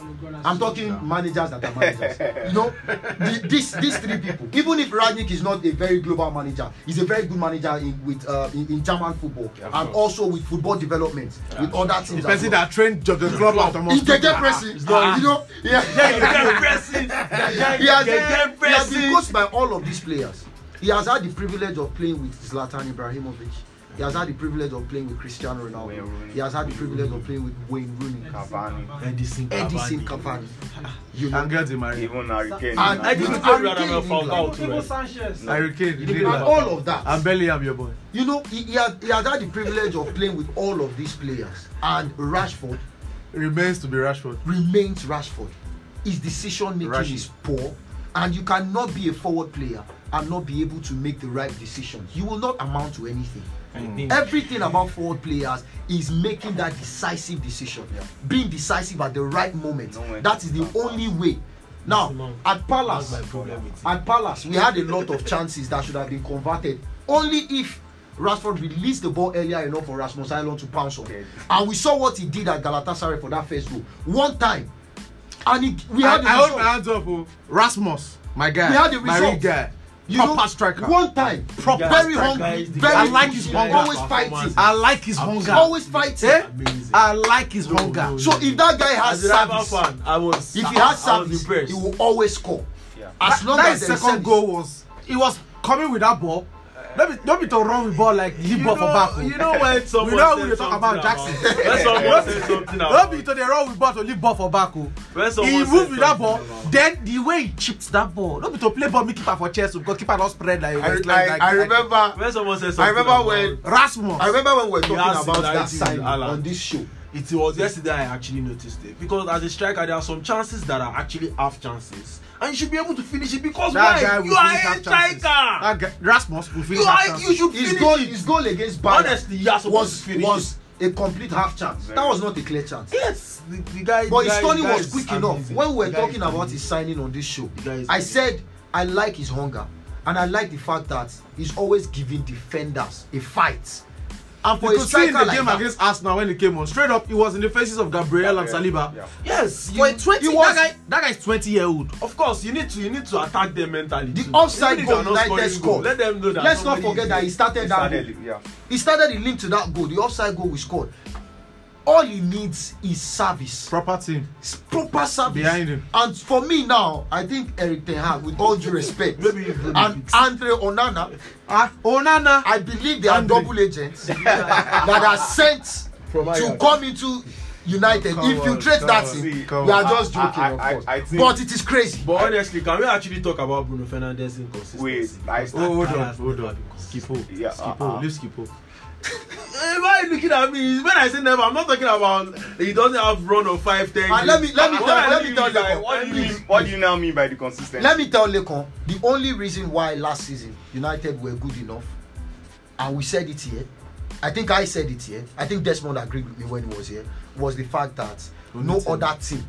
I'm talking managers that are managers. you know, the, this these three people. Even if Rangnick is not a very global manager, he's a very good manager in with uh, in, in German football Yeah, and course. also with football development with other teams. the as person that trained Jurgen Klopp at Thomas He get Tuchel. pressing, it's you know. Yeah, Gegenpressing. he has, he has been coached by all of these players. He has had the privilege of playing with Zlatan Ibrahimovic. He has had the privilege of playing with Cristiano Wayne Ronaldo. Rooney. He has had the privilege of playing with Wayne Rooney, Cavani. Edinson Edinson Cavani. Cavani. You know, And get him married. Even Harry Kane. And I with think Harry Harry Kane Kane in England. Falcao too. Even. Sanchez. Harry Kane. and all of that. And Bellingham, your boy. You know, he, he, has, he has had the privilege of playing with all of these players, and Rashford Remains to be Rashford. remains Rashford. His decision making Rashid. is poor, and you cannot be a forward player and not be able to make the right decisions. You will not amount to anything. I think Everything about forward players is making that decisive decision, Yeah. being decisive at the right moment. No when that to is the stop only way. Now, at Palace, that's my problem with it. at Palace, we had a lot of chances that should have been converted. Only if Rashford released the ball earlier enough for Rasmus Højlund to pounce on. Okay. And we saw what he did at Galatasaray for that first goal. One time. And he, we I, had the I hold my hands up, oh. Rasmus, my guy. We had the my result. real guy. You proper know, striker. One time. Proper very striker. hungry. Very. I like his pushing, hunger. Always fighting. I like his I'm hunger. Always fighting. Eh? I like his No, hunger. no, So if that guy has As service, fan, I was. if he has I service, impressed. he will always score. Yeah. As long that as his there is second service. goal was he was coming with that ball. Don't be, don't be to run with ball like leave ball for know, back. you know when someone know said we dey talk about Jackson. Don't be to the run with ball to leave ball for back. Someone He moved with that ball. Then the way he chipped that ball. Don't be to play ball, make keeper for chest because keeper not spread like. I, like, like, I remember when someone said something I remember when Rasmus. I remember when we were talking about that Haaland. on this show. it was yesterday I actually noticed it because as a striker there are some chances that are actually half chances and you should be able to finish it because that why you are a striker. That guy, Rasmus will finish you are you should His finish goal, it his goal against Bayern honestly you are supposed was to finish was it a complete half chance. Very That was not a clear chance. yes the, the guy But the his turning was quick enough. amazing. When we were talking about his signing on this show, I said I like his hunger and I like the fact that he's always giving defenders a fight. And for You a see in striker the like game that, against Arsenal when he came on. Straight up, he was in the faces of Gabriel and Saliba. Yeah. yes For a you, 20, he was- that guy, that guy is 20 year old. of course you need to you need to attack them mentally The too. offside goal you United scored. let them know that let's not forget that he started He that started, goal. yeah. He started the link to that goal, the offside goal we scored. All he needs is service. Proper team. It's proper service Behind him. And for me now, I think Erik Ten Hag, with all due respect, Maybe even and fix. Andre Onana, Ah, Onana. I believe they are Andre. double agents that are sent From to Ajax. come into United, Come on, infiltrate come that on. team. Come We are just joking, I- of I- course. I think- but it is crazy. But honestly, can we actually talk about Bruno Fernandes inconsistency? Wait, I- Because Oh, that hold guy on, has hold never on. been consistent. Skipo. Yeah, Skipo. uh-uh. Leave Skipo. Eh, Eh, why are you looking at me? When I say never, I'm not talking about eh, he doesn't have run of five, ten. And let me- let me tell- I let me tell is you that- what- What do you Please, mean? What do you now mean by the consistency? Let me tell Lekon, the only reason why last season United were good enough, and we said it here, I think I said it here, I think Desmond agreed with me when he was here, was the fact that no other team,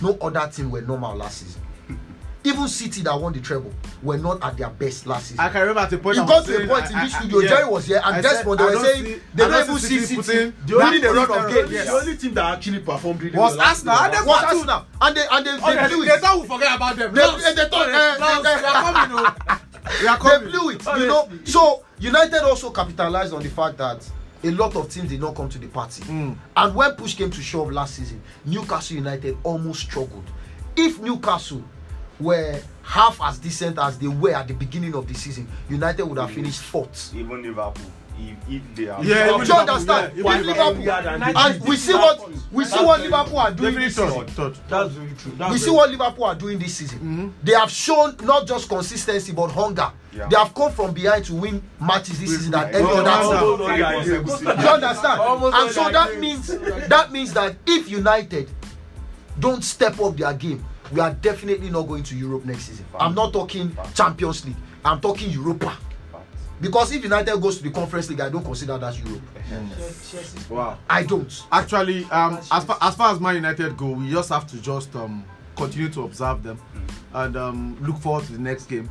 no other team were normal last season. Even City that won the treble were not at their best last season. I can remember at the point. it I got to a point in I- studio, yeah. Jerry was here, and Desmond, they were saying see- they don't even see City The winning only run of games. Yes. The only team that actually performed really Was well Arsenal, and they- Was. Arsenal, and they and they, Oh, they they, blew they thought we forget about them. They- they- they thought, eh, eh, are coming. oh. They blew it, you know. So United also capitalized on the fact that a lot of teams did not come to the party. Mm. And when push came to shove last season, Newcastle United almost struggled. If Newcastle were half as decent as they were at the beginning of the season, United would have finished fourth. Even Liverpool, if, if they are. Yeah, Do you understand? yeah, If even Liverpool, Liverpool. and we see what we see what Liverpool are doing this season. That's very true. That's we see what Liverpool are doing this season. They have shown not just consistency but hunger. Yeah. They have come from behind to win matches this season than any other that's team. how- Almost all the ideas. Do you understand? Almost and so that means that means that if United don't step up their game, we are definitely not going to Europe next season. I'm not talking Champions League. I'm talking Europa. Because if United goes to the Conference League, I don't consider that Europe. Chelsea. Wow. I don't. Actually, um, as far as far as Man United go, we just have to just um continue to observe them and um look forward to the next game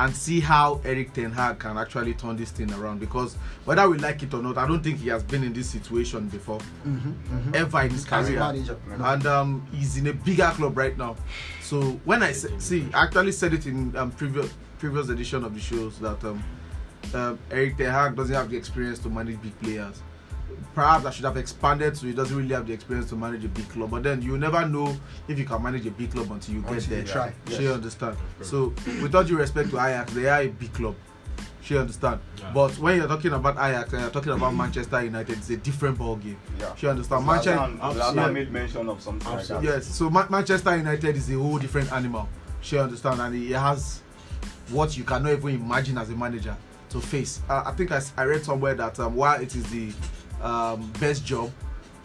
and see how Erik Ten Hag can actually turn this thing around. Because whether we like it or not, I don't think he has been in this situation before ever in his career. and um, he's in a bigger club right now. So when I say, see, I actually said it in um, previous previous edition of the shows that um, um, Erik Ten Hag doesn't have the experience to manage big players. Perhaps I should have expanded so he doesn't really have the experience to manage a big club. But then you never know if you can manage a big club until you get Until there. you try, She yes. understand. So with all due respect to Ajax, they are a big club. She understand. Yeah. But when you're talking about Ajax and you're talking about Manchester United, it's a different ball game. Yeah. She understand. Manchester, yeah. made mention of something like that. Yes, so Ma- Manchester United is a whole different animal. She understand, and he has what you cannot even imagine as a manager to face. Uh, I think I read somewhere that um, while it is the um, best job,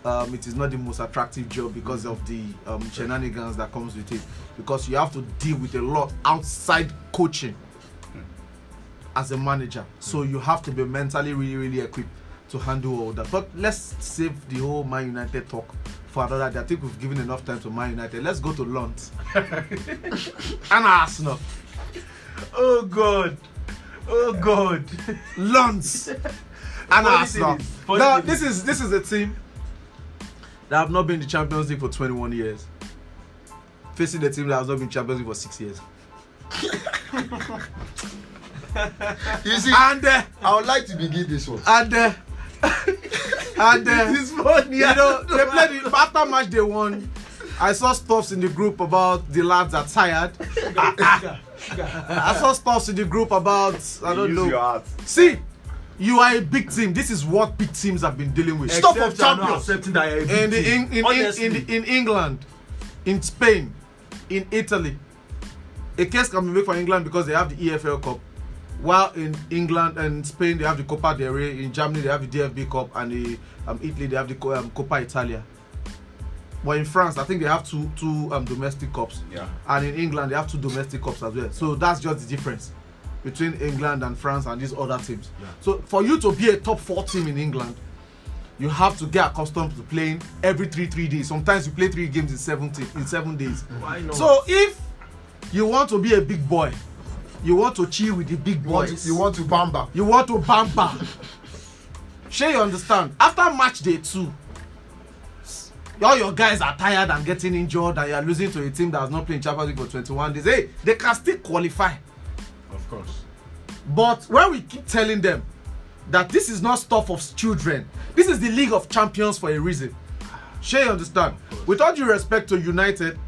um, it is not the most attractive job because of the um, shenanigans that comes with it. Because you have to deal with a lot outside coaching as a manager, so you have to be mentally really, really equipped to handle all that. But let's save the whole Man United talk for another day. I think we've given enough time to Man United. Let's go to Lons and Arsenal. Oh God. Oh God. Lons and Arsenal. Now this is this is a team that have not been in the Champions League for 21 years. Facing the team that has not been in Champions League for six years. You see, And uh, I would like to begin this one. and uh, and uh, This funny. you know they played it, after match they won. I saw stuffs in the group about the lads are tired. Sugar. I saw stuffs in the group about I don't Use know. your heart. See, you are a big team. This is what big teams have been dealing with. Stop of champions. accepting that you're a in big the in, in, in, Honestly. in, the, in England, in Spain, in Italy. A case can be made for England because they have the EFL Cup. While in England and Spain they have the Copa del Rey, in Germany they have the DFB Cup, and in um, Italy they have the um, Copa Italia. But in France, I think they have two two um, domestic cups, Yeah. and in England they have two domestic cups as well. So that's just the difference between England and France and these other teams. Yeah. So for you to be a top four team in England, you have to get accustomed to playing every three three days. Sometimes you play three games in seven in seven days. Mm. Why not? So if you want to be a big boy, you want to chill with the big You want, boys. to, you want to bamba. You want to bamba. Sure, you understand. After match day two, all your guys are tired and getting injured, and you are losing to a team that has not played Champions League for 21 days. Hey, they can still qualify. Of course. But when we keep telling them that this is not stuff of children, this is the League of Champions for a reason. Sure, you understand. With all due respect to United,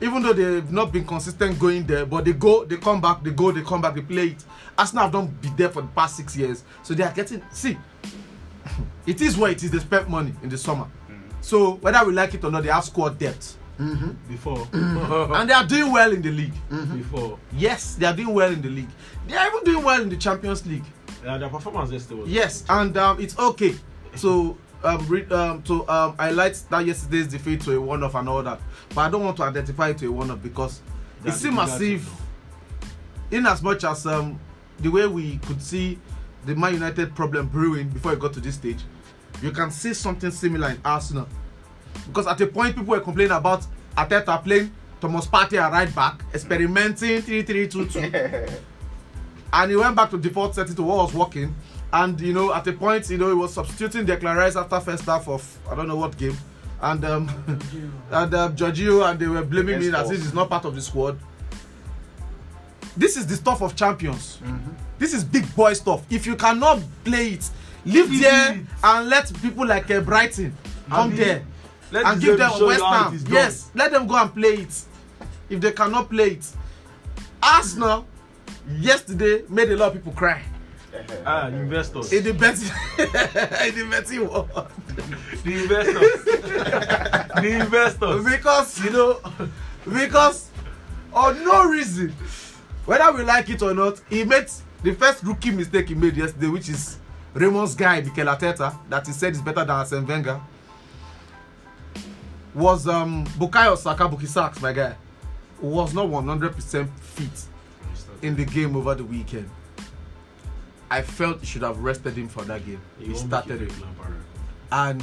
even though they've not been consistent going there, but they go, they come back, they go, they come back, they play it. Arsenal have not been there for the past six years, so they are getting. See, it is what it is. They spent money in the summer, mm-hmm. so whether we like it or not, they have squad depth, Before. and they are doing well in the league. Before. Yes, they are doing well in the league. They are even doing well in the Champions League. Yeah, their performance yesterday was. Yes, and um, it's okay to um, re- um to um highlight that yesterday's defeat to a one off and all that, but I don't want to identify it to a one off because They it seems as if, in as much as um the way we could see the Man United problem brewing before it got to this stage, you can see something similar in Arsenal, because at a point people were complaining about Ateta playing Thomas Partey at right back, experimenting 3-3-2-2. and he went back to default setting to what was working. And you know, at a point, you know, he was substituting Declan Rice after first half of I don't know what game, and um, and um, Giorgio, and they were blaming me as if he's not part of the squad. This is the stuff of champions. This is big boy stuff. If you cannot play it, leave there and let people like uh, Brighton come Abi, there Let and give them West Ham. is done. Yes, let them go and play it. If they cannot play it, Arsenal yesterday made a lot of people cry Ah, investors. in the betting in the betting world the investors. the investors. because you know because for no reason whether we like it or not he made the first rookie mistake he made yesterday which is Raymond's guy Mikel Arteta that he said is better than Arsene Wenger was um Bukayo Saka Buki Saks my guy was not 100% fit in the game over the weekend. I felt he should have rested him for that game. He won't started it. and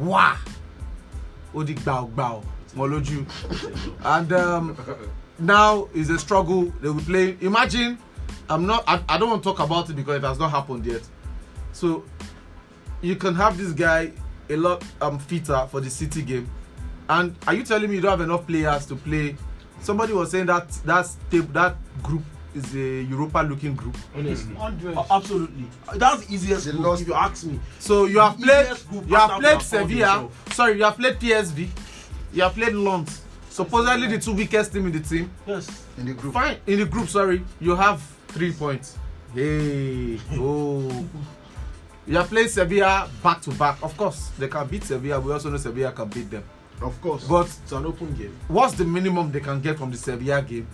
wah ó di gbàù gbàù mọ and um, now is a struggle. They will play. Imagine i'm not I, I don't want to talk about it because it has not happened yet. So you can have this guy a lot um fitter for the city game and are you telling me you don't have enough players to play somebody was saying that that tab- that group is a europa looking group Honestly. Hundred. A- Absolutely. That's the easiest They group, if you ask me. So you have The played, easiest you have played have Sevilla. himself. Sorry, you have played PSV. You have played Lens. Supposedly the two weakest team in the team. Yes. in the group. Fine, in the group. Sorry, you have three points. Hey, oh. You have played Sevilla back to back. Of course, they can beat Sevilla. We also know Sevilla can beat them. Of course. But it's an open game. what's the minimum they can get from the Sevilla game?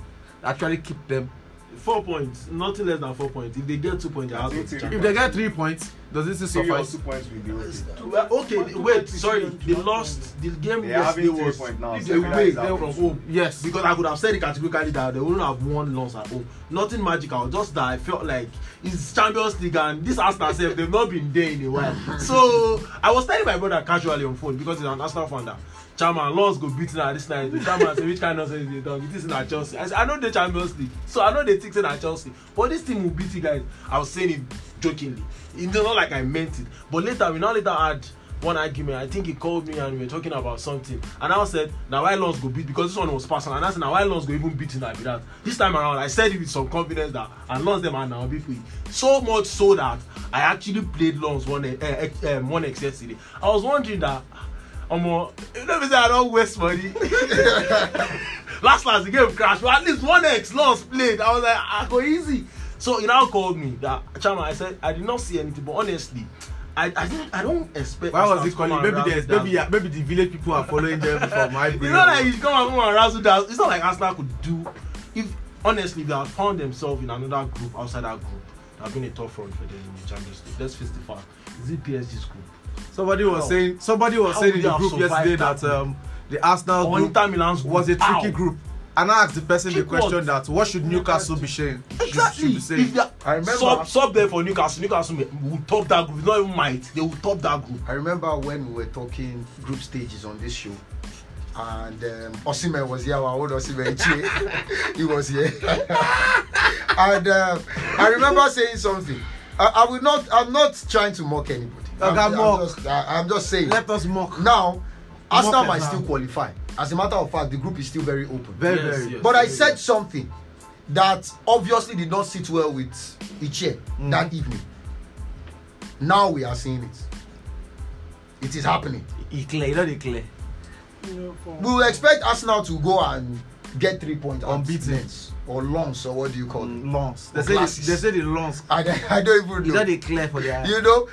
Actually, keep them. Four points. Nothing less than four points. If they get two points, they're I out think of the three- If they get three points, does this Three or suffice? two points will be okay. Well, okay, wait, sorry. They lost. The game They are yesterday having three was points now. if they win from home. Yes. Because I could have said it categorically that they wouldn't have won loss at home. Nothing magical, just that I felt like it's Champions League and this Arsenal self, they've not been there in a while. so I was telling my brother casually on phone because he's an Arsenal fan that Chairman Lons go beat na this night. The chairman say which kind of nonsense they talk. It is na Chelsea. I say I know the Champions League, so I know they think say na Chelsea. But this team will beat you guys. I was saying it jokingly. It's not like I meant it. But later we now later had one argument. I think he called me and we were talking about something. And I said, now why Lons go beat because this one was personal. And I said, now why Lons go even beat him like that. This time around, I said it with some confidence that and Lons them now beat free. So much so that I actually played Lons one uh, um, one X yesterday. I was wondering that. Let me say I don't waste money. last last the game crashed, but at least one X Lons played. I was like, I go easy. So he now called me that Chama. I said I did not see anything, but honestly, I I didn't I don't expect. Why was he calling? Maybe there's maybe maybe the village people are following them from my It's not like he's come and come and razzle dazzle. It's not like Arsenal could do. If honestly they had found themselves in another group outside that group, that have been a tough run for them in the Champions League. Let's face the fact. Is it PSG's group? Somebody was How? saying somebody was How saying in the group yesterday that that um the Arsenal group Inter Milan's group? was a tricky group. And I asked the person the question what? that what should Newcastle be saying? Exactly. Should be saying. If I remember- sub, sub there for Newcastle, Newcastle will top that group. It's not even might. They will top that group. I remember when we were talking group stages on this show, and um, Osimhen was here. Our old Osimhen, Che, he was here, and um, I remember saying something. I, I will not. I'm not trying to mock anybody. Okay, I'm, mock. I'm just, I, I'm just saying. Let us mock. now, Arsenal might still qualify. As a matter of fact, the group is still very open. Very Yes, very. yes. But I said good. something that obviously did not sit well with Iche Mm. that evening. Now we are seeing it. It is happening. He clear, you know they clear. You know, for, We will expect Arsenal to go and get three points at Unbeaten. Lens or Lons or what do you call it? Mm, Lons. They Or say they, they say the Lons. I, don't- I don't even You know. know they clear for their. You know,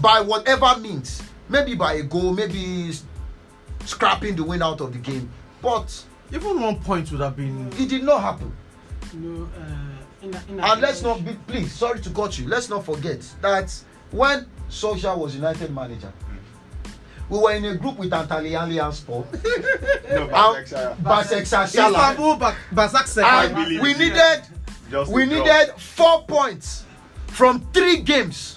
by whatever means, maybe by a goal, maybe scrapping the win out of the game, but Even one point would have been. it did not happen. you know, uh, in a, in a And let's not be, please, sorry to cut you, let's not forget that when Solskjaer was United manager, we were in a group with Antalya and Sport, No, and Başakşehir. Basaksehir, Ba- Basak and we it. needed Just we needed four points from three games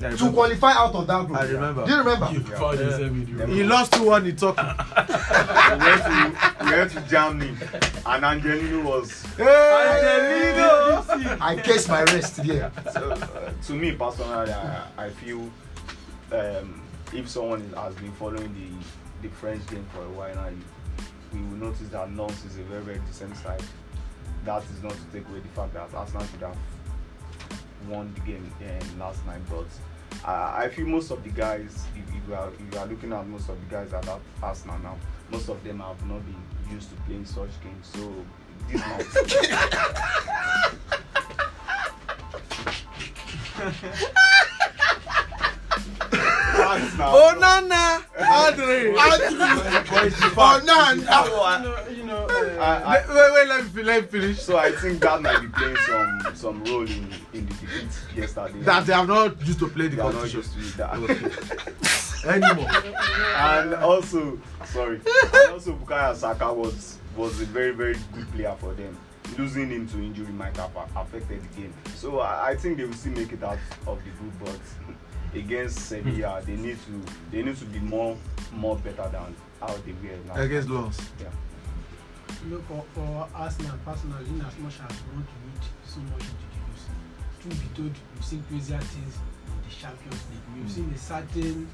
Yeah, to qualify out of that group. I remember. Do you remember? You found Yeah. yourself in the He lost 2 1 in Turkey. we went to we went to Germany and Angelino was Angelino! I case my rest there. so uh, to me personally I, I feel um, if someone has been following the the French game for a while now you, we will notice that Lens is a very very decent side that is not to take away the fact that Arsenal should have won the game um, last night but I, I feel most of the guys if, if, you are, if you are looking at most of the guys at that Arsenal now most of them have not been used to playing such games so this might Arsenal. Oh, Nana! Andre! Oh, no, no. So I- you know, know uh, I- Wait, wait, wait, let me, let me finish. So I think that might be playing some some role in in the defeat yesterday. That they have not used to play the they are not competition. used to it. That. Anymore. and also, sorry, and also Bukayo Saka was was a very very good player for them. Losing him to injury might have affected the game. So I, I think they will still make it out of the group, but against Sevilla, they need to they need to be more more better than how they were now. Against Lons. Yeah. know, for, for Arsenal personally, in as much as we want to read so much into the news, truth be told, we've seen crazier things in the Champions League. We've seen a certain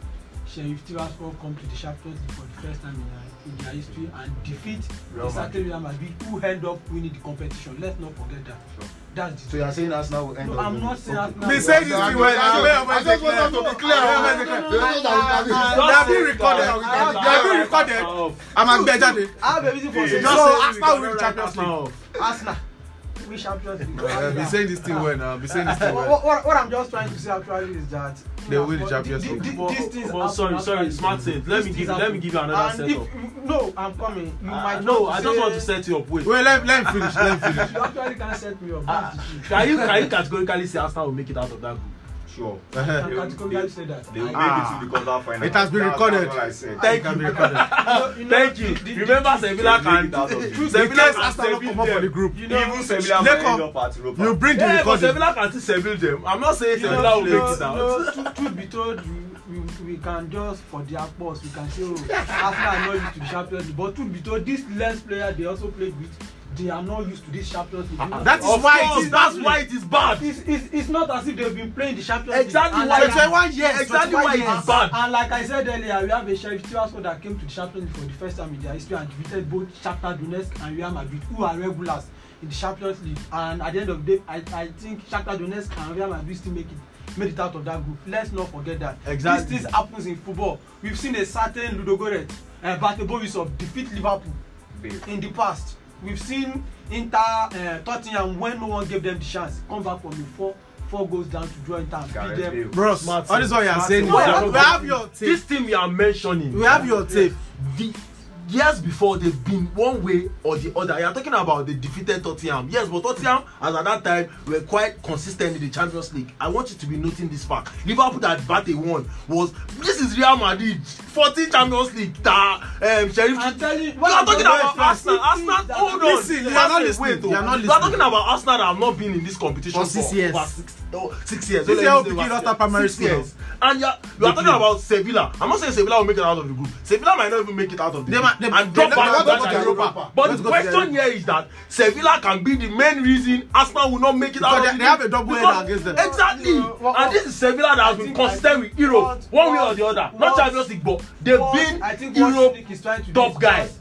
Sheriff Tiraspol come to the Champions League for the first time in their, in their history and defeat Real certain Real Madrid who end up winning the competition. Let's not forget that. Sure. That's the So you are saying Arsenal will end No, up I'm not saying. Arsenal They will- say this thing I just want us to be clear. They have been recorded. They have been recorded. I'm a better. I have a reason for saying Just so. Arsenal win Champions League. Arsenal, we Champions League. I've been saying this thing when I've been saying this thing what, when. what, what I'm just trying to say actually is that They win the but Champions thi- League. thi- But- these things but happen sorry, sorry, actually. smart sense. Let me These give- things let me give you another And setup. if- No, I'm coming. You Uh, might no, I to just want to set you up. Wait. Wait, let, let him finish. Let him finish. You actually can't set me up. Uh, That's the truth. can you can you categorically say Arsenal will make it out of that group? Sure. I Uh-huh. can categorically say that. They will make Ah. it to the quarter final. It has been That's- recorded. That's what I said. Thank you. Recorded. You know- Thank you. the- Remember Sevilla can Sevilla can Seville come up for the group, You know, Even Sevilla might end up at Europa. you bring the Yeah, recording. Sevilla can still Seville them. I'm not saying You Sevilla will make it out. truth, be told, we, we, can just for their pause, we can say, oh, Arsenal are not used to the Champions. But truth be told, this lens player they also played with, they are not used to this Champions League. Know, That is Of why it course, is that's that why it is bad. it's, it's, it's not as if they've been playing the Champions Exactly League. it- like, 21 years. Exactly 21 why it is bad. and like I said earlier, we have a Sheriff Tiraspol that came to the Champions League for the first time in their history and defeated both Shakhtar Donetsk and Real Madrid, who are regulars in the Champions League. And at the end of the day, I, I think Shakhtar Donetsk and Real Madrid still make it made it out of that group. Let's not forget that. Exactly. These things happens in football. We've seen a certain Ludogorets, uh, Bate Borisov defeat Liverpool Babe. in the past. We've seen Inter, uh, Tottenham when no one gave them the chance, come back from the four four goals down to draw Inter and beat them. Bros, Smart all this what you are saying. thing. We No, have, no, we no. have your This tape. team you are mentioning. We have your tape. the years before they've been one way or the other you are talking about the defeated tottenham yes but tottenham as at that time were quite consistent in the champions league i want you to be noting this fact liverpool that bate won was this is real madrid fourteen champions league that um, sheriff I'm telling you, are talking about arsenal arsenal hold on Listen, you are not listening. wait, oh. You are not we are talking listening. about arsenal that have not been in this competition For six years. over six, oh, six years This year will begin after primary six school years and you are, you They are talking about sevilla i'm not saying sevilla will make it out of the group sevilla might not even make it out of the They group they- and they- drop they- they go to Europa. Europa. But Let's the question here is that Sevilla can be the main reason Arsenal will not make it out Because of they- the they have a double header against them. Exactly. What- and this is Sevilla that has been consistent with Europe, what- one way or the other. Not Champions League, but they've been I think what Europe Slick is trying to do top guys.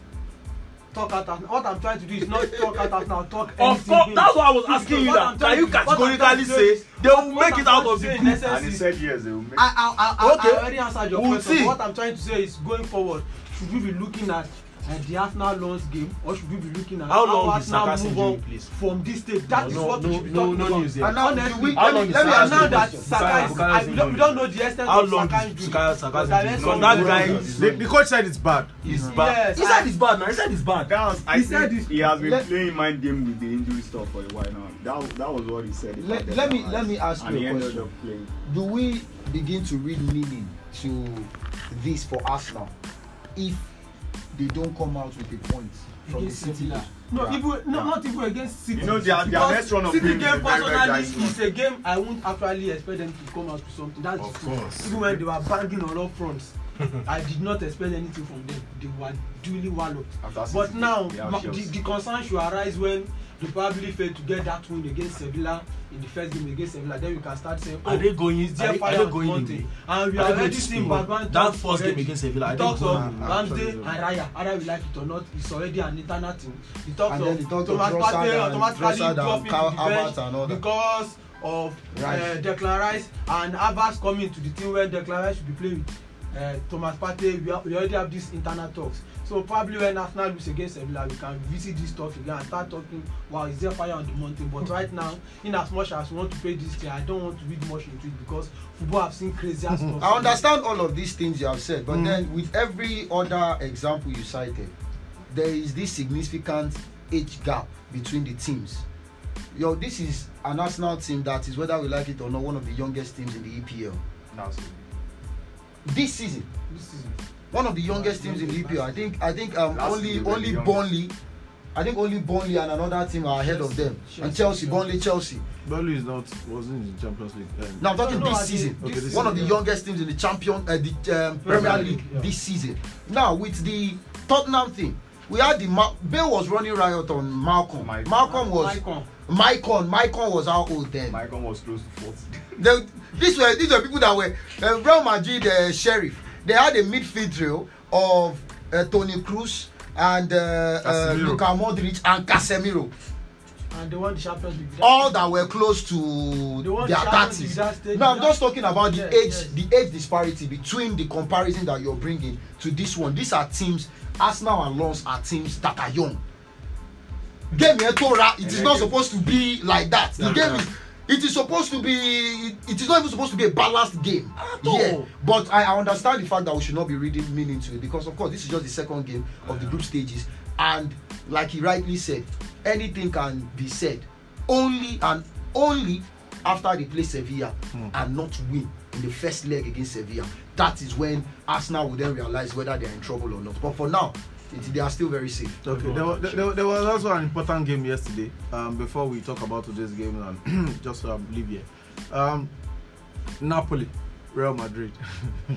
Talk out Arsenal. What I'm trying to do is not talk out Arsenal. Talk Of course, that's why I was asking you what that. Can you what categorically say they will what make it out of the group? And he said yes, they will make I, I, I, Okay. I already answered your We'll question. see. What I'm trying to say is going forward, should we be looking at uh, the Arsenal Lons game or should we be looking at How long is Arsenal Saka's move injury, on please? from this stage? That is No, what no, we should be no, talking no about. news here. And now, do Honestly, we, How let long me, is let me Saka's ask and you now a that question. Saka Bukayo- is, Bukayo's I, we, don't, we don't know the extent How of long Saka is injury. Bukayo Saka's But that injury? is Because not that very guy good. is The, the coach said it's bad. is Yes, bad. He I- said it's bad now. He said it's bad. That was, I He said think this- he has been let- playing mind game with the injury stuff for a while now. That, that was what he said. Let- let me- let me ask you a question. up playing. do we begin to read meaning to this for Arsenal? If they don't come out with a point from the against city Sevilla. No, Yeah. even no, Yeah. not even against City. You know, their- their next run of City games game is very, very personally is a game I won't actually expect them to come out with something. That's Of the truth. course. Even when they were banging on all fronts, I did not expect anything from them. They were duly walloped. After But City, now, the, the concern should arise when they probably fail to get that win against Sevilla in the first game against Sevilla. Then we can start saying, Are they going? is Are there they, fire on away? And we Are already seeing Spain? Bagban That talk first game already. against Sevilla, they talks of? Ramsey and Raya, whether we like it or not, it's already an internal thing. The talks of talk Thomas Partey automatically Kyle to the bench because of uh. Declan Rice and Havertz coming to the team where Declan Rice should be playing with uh, Thomas Partey. We, we already have these internal talks. So probably when Arsenal lose against Sevilla, we can visit this talk again and start talking. Wow, is there fire on the mountain? But right now, in as much as we want to play this thing, I don't want to read much into it because football have seen crazier stuff. I understand all of these things you have said, but Mm. then with every other example you cited, there is this significant age gap between the teams. Yo, this is an Arsenal team that is, whether we like it or not, one of the youngest teams in the EPL. It. This season, This season. One of the youngest teams in EPL. I think, I think um, only season they only. Burnley, I think only Burnley and another team are ahead of them. And Chelsea, Burnley, Chelsea. Burnley is not wasn't in the Champions League. Um, Now I'm talking No, no, this season. Okay, this one of the season, yeah. youngest teams in the champion, uh, the um, Premier League League, yeah. this season. Now with the Tottenham thing, we had the Ma- Bale was running riot on Malcolm. Mike- Malcolm was Maicon. Maicon. Maicon was how old then? Maicon was close to 40. The, these were these were people that were uh, Real Madrid uh, sheriff. They had a midfield trio of uh, Tony Cruz and uh, uh. Luka Modric and Casemiro. and they won the Champions League. all that were close to their thirties. No, I'm just talking about the Yes, age, yes. the age disparity between the comparison that you're bringing to this one. These are teams. Arsenal and Lens are teams that are young. Game yẹn tó ra. It is not supposed to be like that. The game is. It is supposed to be. It is not even supposed to be a balanced game. Yeah, but I, I understand the fact that we should not be reading meaning to it because, of course, this is just the second game of the group stages, and like he rightly said, anything can be said only and only after they play Sevilla and not win in the first leg against Sevilla. That is when Arsenal will then realize whether they are in trouble or not. But for now, it, they are still very safe. Okay, there, wa- there, there was also an important game yesterday. Um, before we talk about today's game and just um, leave here, um, Napoli, Real Madrid.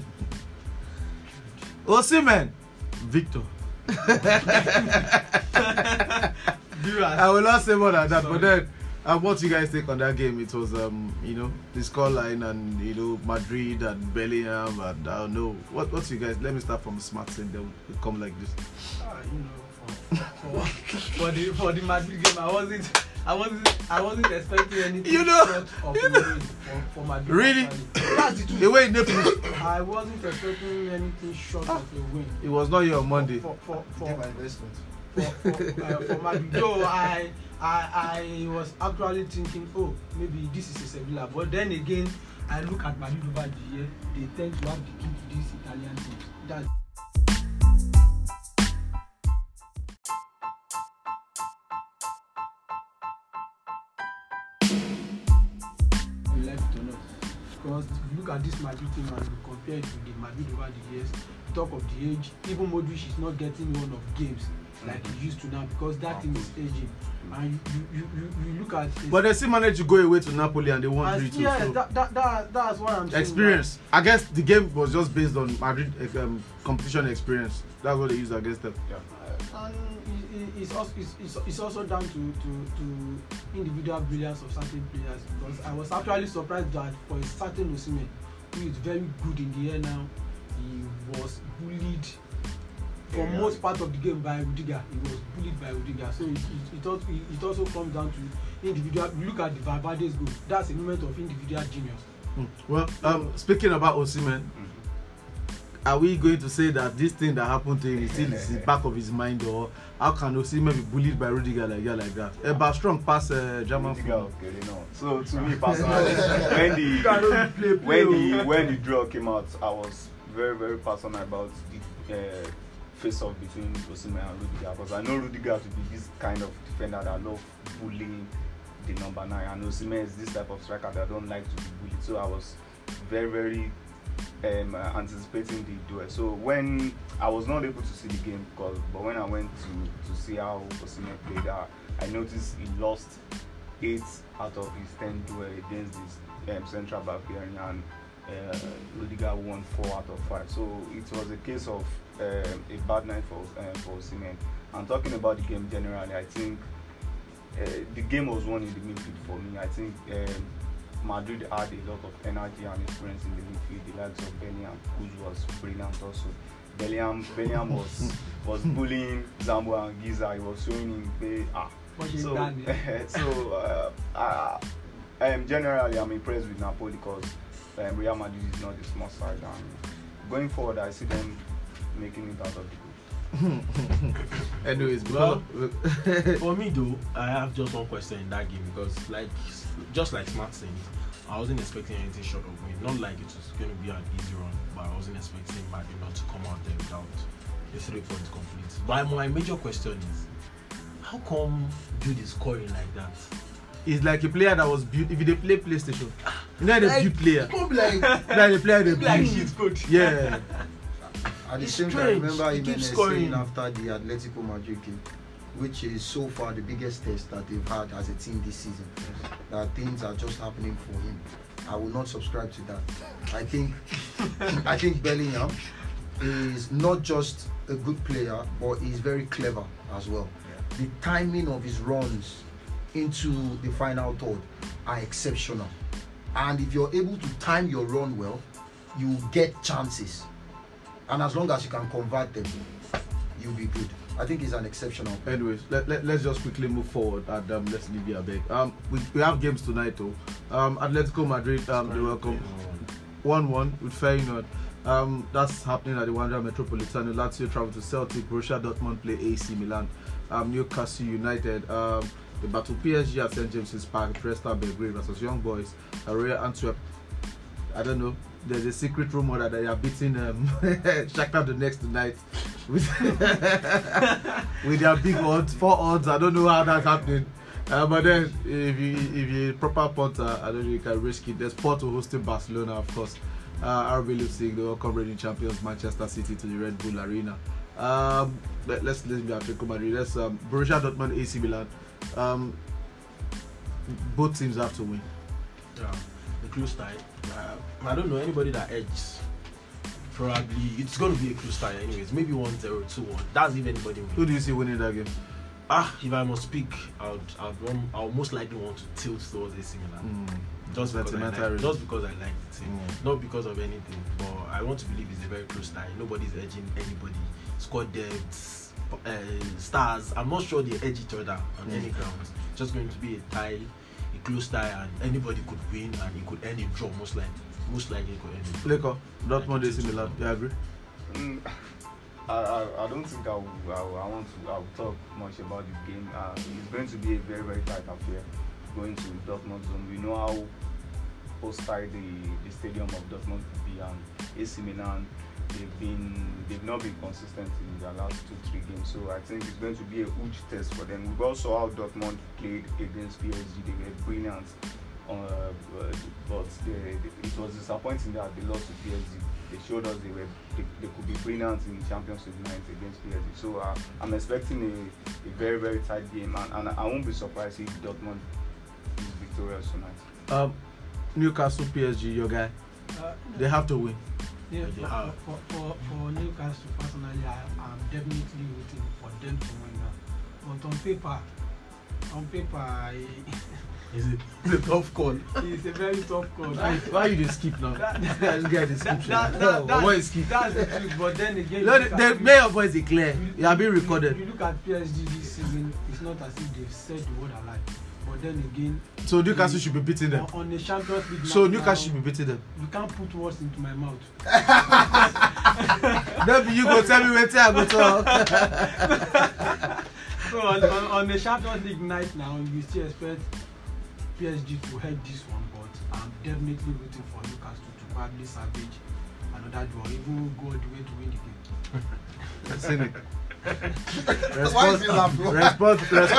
Osimhen, Victor. I will not say more than that, but then. Uh, what you guys think on that game? It was, um, you know, the scoreline and you know Madrid and Bellingham and I don't know. What, what's you guys? Let me start from smart thing. Then we come like this. Ah, you know, for, for, for the for the Madrid game, I wasn't, I wasn't, I wasn't expecting anything You know, short of you know. win for, for Madrid. Really? That's the truth. The way in Naples, I wasn't expecting anything short of a win. it was not your Monday. For for for, investment. for, for, uh, for Madrid. Though I, I I was actually thinking, oh, maybe this is a Sevilla. But then again, I look at Madrid over the year. They tend to have the key to these Italian teams. That not. Because look at this Madrid team and you compare it with the Madrid over the years, talk of the age, even Modric is not getting one of games like he used to now because that team is aging. And you, you, you, you, you look at But they still managed to go away to Napoli and they won and 3 2. yeah, so that, that, that, that's what I'm saying. experience. I guess the game was just based on Madrid uh, um, competition experience. That's what they used against them. and it, it, it's, also, it's, it's, it's also down to, to, to individual brilliance of certain players because I was actually surprised that for a certain Osimhen who is very good in the air now he was bullied for Yeah. most part of the game by Rudiger he was bullied by Rudiger so it, it, it, also, it, it also comes down to individual look at the Valverde's goal that's a moment of individual genius Mm. Well, um, speaking about Osimhen, are we going to say that this thing that happened to him is still in the back of his mind, or how can Osimhen be bullied by Rudiger like that, like that? About strong pass uh, German Rudiger football. getting on. So to me personally, when the when the when the draw came out, I was very very passionate about the uh, face off between Osimhen and Rudiger because I know Rudiger to be this kind of defender that love bullying the number nine, and Osimhen is this type of striker that don't like to be bullied. So I was very very um, uh, anticipating the duel. So when I was not able to see the game, because but when I went to to see how Osimhen played, uh, I noticed he lost eight out of his ten duel against this um, central back and uh, Rudiger won four out of five. So it was a case of um, a bad night for uh, for Osimhen. And talking about the game generally, I think uh, the game was won in the midfield for me. I think um, Madrid had a lot of energy and experience in the midfield. The likes of Bellingham, who was brilliant also. Bellingham, Bellingham was was bullying Zambo Anguissa. He was showing him play. Ah, so done, yeah. so uh, I, I am generally I'm impressed with Napoli because um, Real Madrid is not a small side and going forward I see them making it out of the group. Anyways, Well, because For me though, I have just one question in that game because like just like Smart saying, I wasn't expecting anything short of win. Not like it was going to be an easy run, but I wasn't expecting Madrid not to come out there without the three points complete. But my major question is, how come Jude is scoring like that? he's like a player that was built. If they play PlayStation, you know the Like, built player. Come like Like the player they Like build. he's good. Yeah. At the It's same time, strange. remember He Jimenez saying after the Atletico Madrid game, which is so far the biggest test that they've had as a team this season, that things are just happening for him. I will not subscribe to that. I think, I think Bellingham is not just a good player, but he's very clever as well. The timing of his runs into the final third are exceptional, and if you're able to time your run well, you get chances and as long as you can convert them you'll be good i think he's an exceptional player. Anyways, let, let, let's just quickly move forward and um, let's leave you a bit. Um, we, we have games tonight though. Um, Atletico Madrid, um, they welcome 1 1 with Feyenoord. Um, that's happening at the Wanda Metropolitano. Lazio travel to Celtic. Borussia Dortmund play AC Milan. Um, Newcastle United. Um, the battle PSG at St James's Park. Preston Belgrade versus Young Boys. Uh, Royal Antwerp. I don't know. There's a secret rumor that they are beating um, Shakhtar the next tonight with with their big odds, four odds. I don't know how that's happening. Uh, but then, if you if you're proper punter, I don't know you can risk it. There's Porto hosting Barcelona, of course. Uh, RB Leipzig, the welcome reigning champions, Manchester City to the Red Bull Arena. Um, let, let's let's be Atletico Madrid. Let's um, Borussia Dortmund, AC Milan. Um, both teams have to win. Yeah, the close tie. Uh, I don't know anybody that edges. Probably it's going to be a close tie, anyways. Maybe 1 0, 2 1. That's if anybody wins. Who do you see winning that game? Ah, if I must speak, I would, I would, want, I would most likely want to tilt towards AC Milan. Just because, I like, just because I like the team. Mm. Not because of anything, but I want to believe it's a very close tie. Nobody's edging anybody. Squad depth, uh, stars. I'm not sure they edge each other on Mm. any grounds. Just going to be a tie, close tie, and anybody could win and it could end in draw. Most likely, most likely it could end in draw. Leko, Dortmund, AC Milan. Do you agree? Mm, I, I, I don't think I, will, I, will, I want to I will talk much about the game. Uh, it's going to be a very very tight affair going to Dortmund zone. We know how hostile the, the stadium of Dortmund could be, and AC Milan they've been they've not been consistent in their last two three games. So I think it's going to be a huge test for them. We've also saw how Dortmund played against PSG. They were brilliant. Uh, but they, they, it was disappointing that they lost to PSG. They showed us they were they, they could be brilliant in the Champions League night against PSG. So uh, I'm expecting a, a very very tight game, and, and I won't be surprised if Dortmund is victorious tonight. Um, Newcastle, PSG, your guy. Uh, They have to win. Yeah, They for, for, for, Newcastle personally, I am definitely waiting for them to win now. But on paper, on paper, I, Is it it's a tough call? it's a very tough call. Why, why you dey skip now? That- this guy dey skip. that, shit. that, that, Why you skip? that's the truth. But then again, No, you the, the, at- may your voice dey clear. You are being You, recorded. you look at PSG this season, it's not as if they've said the word alive. But then again, So Newcastle should be beating them. on, the Champions League So Newcastle should be beating them. You can't put words into my mouth. No be you go tell me wetin I go talk. So on, on, on the Champions League night now, you still expect PSG to head this one, but I'm definitely rooting for Newcastle to probably salvage another draw, even go all the way to win the game. Cynic. Why is he laughing? Response, response,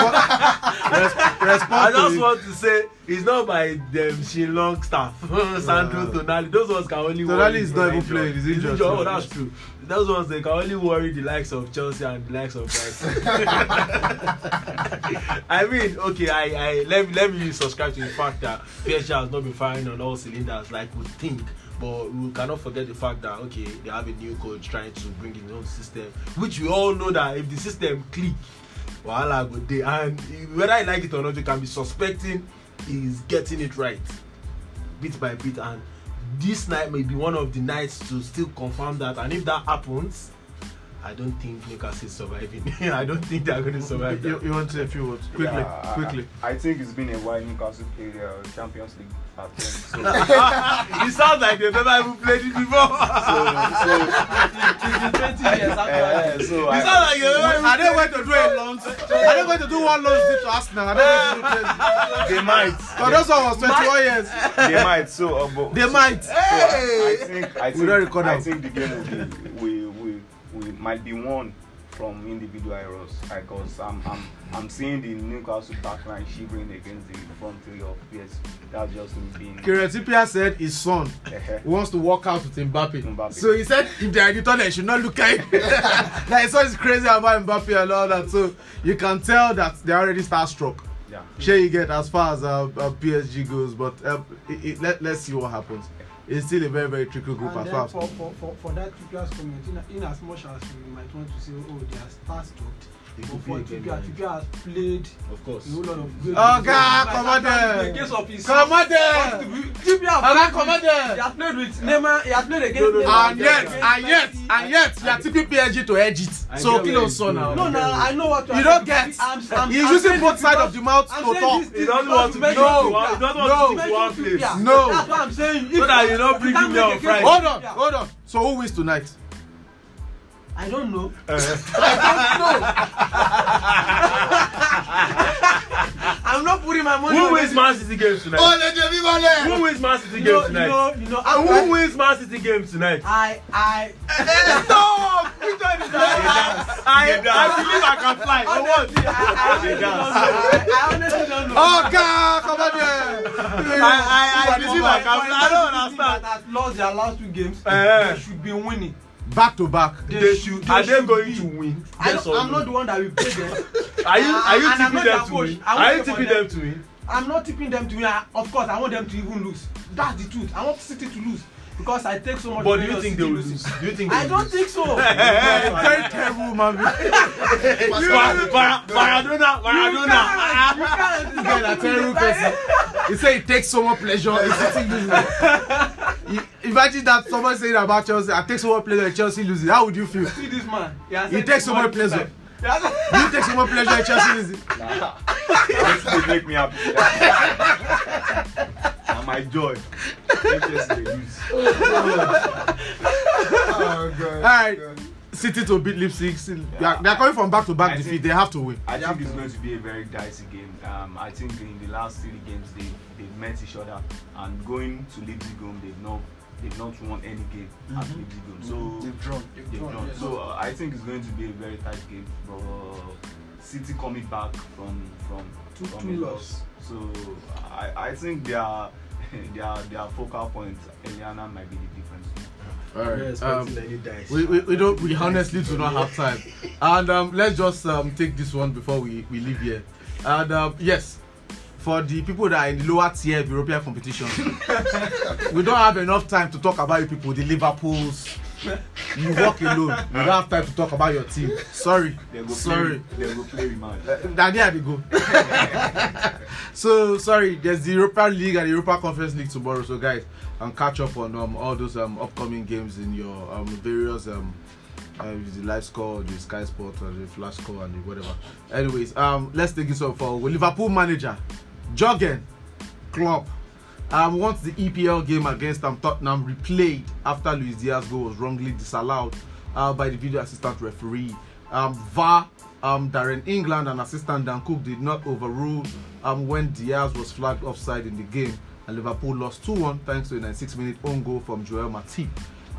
respond I just it. want to say it's not by them Sean Longstaff, Sandro Tonali. Those ones can only Tonali worry is not even injured. playing, he's injured. Oh, that's true. Those ones they can only worry the likes of Chelsea and the likes of Brighton. I mean, okay, I, I let me let me subscribe to the fact that PSG has not been firing on all cylinders like we think. But we cannot forget the fact that okay, they have a new coach trying to bring in his own system, which we all know that if the system click, wahala go dey. And whether you like it or not you can be suspecting he's getting it right bit by bit. And this night may be one of the nights to still confirm that. And if that happens i don't think newcastle is surviving. I don't think they are going to survive You, that. you want to say a few words? Quickly Yeah, quickly. I, I think it's been a while Newcastle played uh, Champions League it sounds like they've never even played it before. Twenty years eh, after. so it I, sounds like they've never are they going to do a loan are they going to do one loan deal to Arsenal? Are they going to do this? They might. But those one was 21 years. They might so uh, but, they might. So I think I We think, don't record I think the game will be we we we might be won from individual errors because I'm I'm I'm seeing the Newcastle backline shivering against the front three of PSG. That's just me being. Kiretipia said his son wants to work out with Mbappe. Mbappe. So he said if they are in the toilet, they should not look at him. like son is crazy about Mbappe and all that. So you can tell that they already starstruck. yeah. Sure, you get as far as uh, uh, PSG goes, but uh, it, it, let, let's see what happens. It's still a very, very tricky group And as far as for, for, for, for that Trippier's comment, in, in as much as we might want to say, oh, they are star for Ethiopia. Ethiopia has played of course. a whole lot of great. Oga Commander! Commander! Ethiopia has played, Commander. He has played with Neymar, he has played against Neymar. And yet, and yet, and yet, you are tipping PSG to edge it. So, kill us sọ now? No, no, I know what you are You don't get. He's using both sides of the mouth to talk. He doesn't want to mention No, he want to go. No. That's what I'm saying. So that you don't bring me there on Hold on, hold on. So, who wins tonight? I don't know. I'm not putting my money Who on wins. Man City games tonight? Who wins Man City You know, games you tonight? know, you know. And I, who wins Man City games tonight? I, I, Stop! Which one is that? I, I believe I can fly. Honestly, I, I honestly don't know. I, honestly don't know. Oh God, come on there. I, I, I believe I can fly. I don't understand. That has lost their last two games. Eh. They should be winning. Back to back. They should. Are they should going be. to win? I Yes I'm no? not the one that will play them. Are you are you And tipping them to coach. win? I Are you tipping them. to win? I'm not tipping them to win. Of course, I want them to even lose. That's the truth. I want City to lose because I take so much. But do you think they will lose? Do you think? I don't think so. Very terrible, man. Mar- Mar- Maradona, Maradona. You can't. This guy na terrible person. He say he takes so much pleasure in sitting losing. He- Imagine that someone saying about Chelsea, I take so much pleasure in Chelsea losing. How would you feel? See this man. He, He takes so much one pleasure. He has- Do you take so much pleasure in Chelsea losing? That's what make me happy. and my joy. Chelsea lose. Oh, God. All right. City to beat Leipzig. Still, they, are, they are coming from back to back I defeat. think- They have to win. I think it's going to be a very dicey game. Um, I think in the last three games they they've met each other and going to Leipzig home they've not they've not won any game at Mhm. Leipzig home. So They've drawn. they've drawn, drawn. yes. So uh, I think it's going to be a very tight game. But uh, City coming back from from Two- from two a loss. loss. So I I think their their their focal point Eliana might be the difference. All right. I'm not right. expecting Um, we, we, we don't we honestly do not have time and um, let's just um, take this one before we, we leave here and um, yes for the people that are in the lower tier of european competition. We don't have enough time to talk about you people the liverpools. You walk alone. We don't have time to talk about your team. Sorry. They go sorry. play they go play rematch. na there they go so sorry. There's the europa league and the europa conference league tomorrow. So guys and catch up on um, all those um, upcoming games in your um, various um, uh, the live score the sky sport or the flash score and the whatever. Anyways um let's take this up for liverpool manager jurgen klopp um, wants the EPL game against um, Tottenham replayed after Luis Diaz goal was wrongly disallowed uh, by the video assistant referee. Um, VAR, um, Darren England and assistant Dan Cook did not overrule um, when Diaz was flagged offside in the game and Liverpool lost 2-1 thanks to a 96 minute own goal from Joel Matip.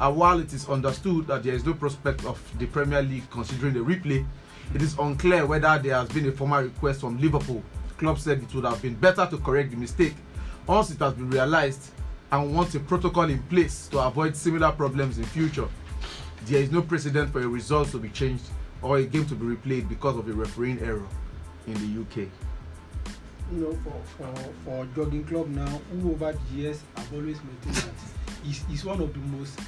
Uh, while it is understood that there is no prospect of the Premier League considering the replay, it is unclear whether there has been a formal request from Liverpool club said it would have been better to correct the mistake once it has been realized and want a protocol in place to avoid similar problems in future. There is no precedent for a result to be changed or a game to be replayed because of a refereeing error in the UK. you know for for for jogging club now who over the years have always maintained that he's he's one of the most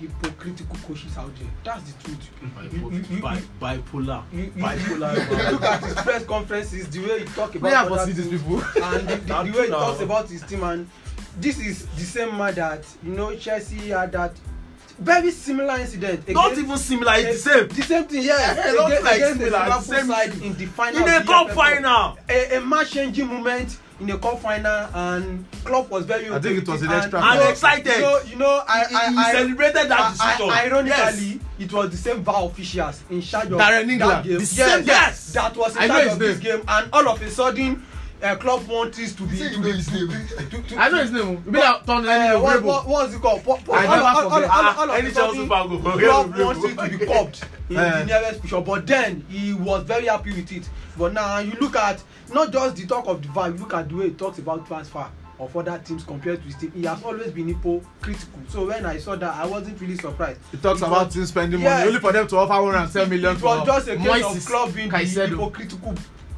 hypocritical coaches out there. That's the truth. You you you Bi- you bipolar. you you bipolar. you look at his press conferences the way he talk about I other these people? and the, the, the way he talks about his team and this is the same man that you know chelsea had that very similar incident not against- even similar it's the same. the same thing yes Eh, not against, like against the similar, liverpool same side in the final in a the cup final. A a match changing moment in a cup final and klopp was very I think it was an and, extra I'm know, excited. know you know i he, i he i celebrated that I- decision I, ironically yes. it was the same VAR officials in charge of Darren that game the yes, same- yes. that was in I charge of this game and all of a sudden uh, club want this to be to you be know his name. to, to, I know his name. You mean that Tony uh, what, what, what's it called? Po- po- I all, never all, all, forget. all, all of any Chelsea fan go forget wants it to be cupped in Eh. the nearest picture, but then he was very happy with it. But now you look at not just the talk of the VAR, you look at the way he talks about transfer of other teams compared to his team. He has always been hypocritical. So when I saw that, I wasn't really surprised. He talks It about was- teams spending Yes. money only for them to offer 110 million It was for just a case Moises of club being Caicedo. hypocritical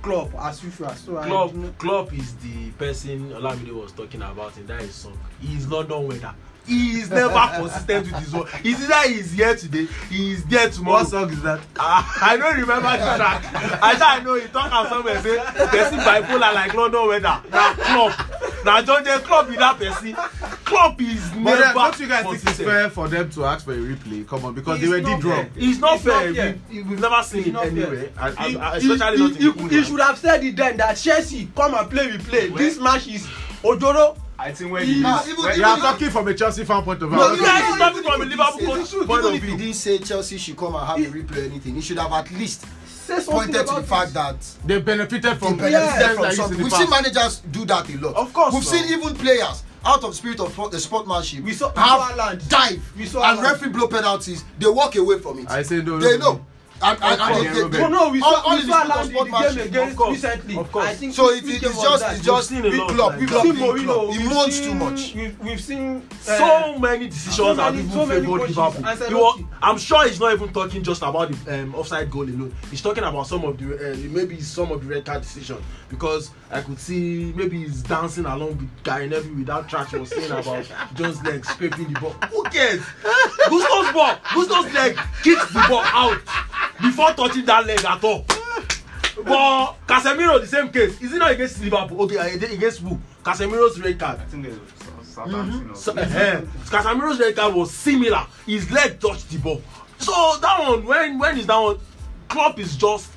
club as usual. So I Klopp, Klopp is the person Olamide was talking about in that his song. He is London weather. He is never consistent with his work. It's either he is here today, he is there tomorrow. What song is that? Ah, I don't remember the track. I just know he talk am somewhere say person bipolar like London weather. Na Klopp. Na John Jay Klopp be that person. Klopp is But never then, don't you guys think it's consistent. fair for them to ask for a replay? Come on, because It's they were not wrong. fair. It's not It's not fair. fair. We, we've never seen It's it not anywhere, and, and, he, and he, especially not in he, he England. should have said it then that chelsea come and play we play Well- this match is ojoro I think when He- he Nah, is even- when You are talking from a Chelsea fan point of view. No, you guys talking- from a Liverpool point even of if he view. didn't say Chelsea should come and have a replay or anything, he should have at least pointed to the fact that They benefited from they Yeah. benefited systems from something. in We've seen managers do that a lot. Of course, We've no. seen even players out of spirit of the sportsmanship We saw- we have saw dive We saw and referee blow penalties. They walk away from it. I say no, They no, know. No. And, and, and they, they, no we all- saw all we saw in the game against course, recently of course. i think So it, it, game it's was just it's just seen a big lot club, big club, We've big seen Mourinho, club. He seen- too much. we've, we've seen uh, so many decisions so many- even so many favoured Liverpool. He was, I'm sure he's not even talking just about the um, offside goal alone. He's talking about some of the uh, maybe some of the red card decisions because I could see maybe he's dancing along with Gary Neville with that trash he was saying about Jones' leg scraping the ball. Who cares? Gusto's ball, Gusto's leg kicks the ball out before touching that leg at all. But Casemiro the same case. Is it not against Liverpool? Okay, uh, against who? Casemiro's red card. So, something. uh, Casemiro's red card was similar. His leg touched the ball. So that one, when when is that one? Klopp is just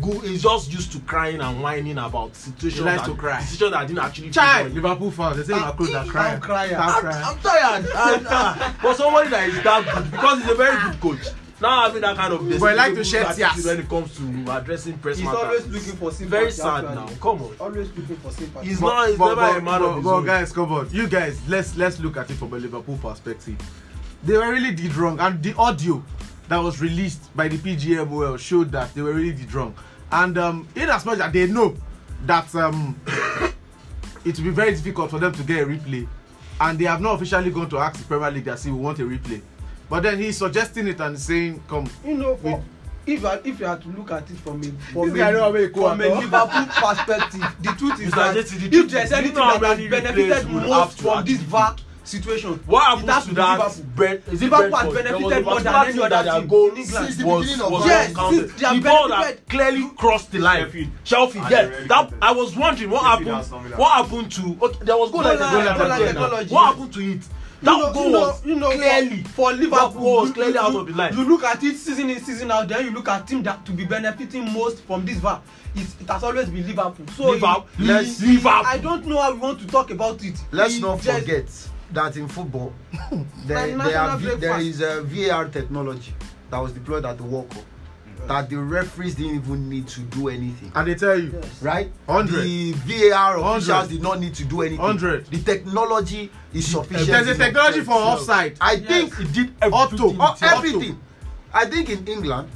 good. Is just used to crying and whining about situations He likes that to cry. decisions that didn't actually. Him. Liverpool fans, they say Ah, Macron that cry. I'm crying. I'm. I'm tired. And, uh, for somebody that is that good, because he's a very good coach. Now having that kind of But he like to attitude tears. when it comes to addressing press he's matters. always looking for sympathy very sad actually. now. Come on. always looking for sympathy He's not. He's never a man but, of his but own. guys, come on, you guys, let's let's look at it from a Liverpool perspective. They were really did wrong, and the audio that was released by the PGMOL showed that they were really did wrong. And um, in as much that they know that um, it will be very difficult for them to get a replay, and they have not officially gone to ask the Premier League that say we want a replay. But then he's suggesting it and saying, "Come, you know for if you if you had to look at it from a from This a from a liverpool perspective the truth is that the if there's anything that has benefited replays would have most from this var situation What has to that? liverpool Brent, is it Liverpool has Brentford? There was benefited a more than any thing other that their team goal in England. Since the was, beginning of was Yes, since they have The ball that clearly crossed the line. Sheffield. Sheffield, they were That. I was wondering what Sheffield happened. What happened to? Okay, there was goal line- technology. What yes. happened to it? You That know, goal you know, was you know, clearly. for, for Liverpool, goal was clearly you, out of the line. You look at it season in season out, then you look at team that to be benefiting most from this VAR. It's, it has always been Liverpool. So Liverpool. he- Let's- he- Liverpool. I don't know how we want to talk about it. Let's He not just- forget that in football, there, there, are, there is a VAR technology that was deployed at the World Cup that the referees didn't even need to do anything. and they tell you, Yes. Right? 100. The VAR officials 100. did not need to do anything. 100. The technology is sufficient. there's a technology for offside." I Yes. think It did Auto. everything. Auto. everything. I think in England,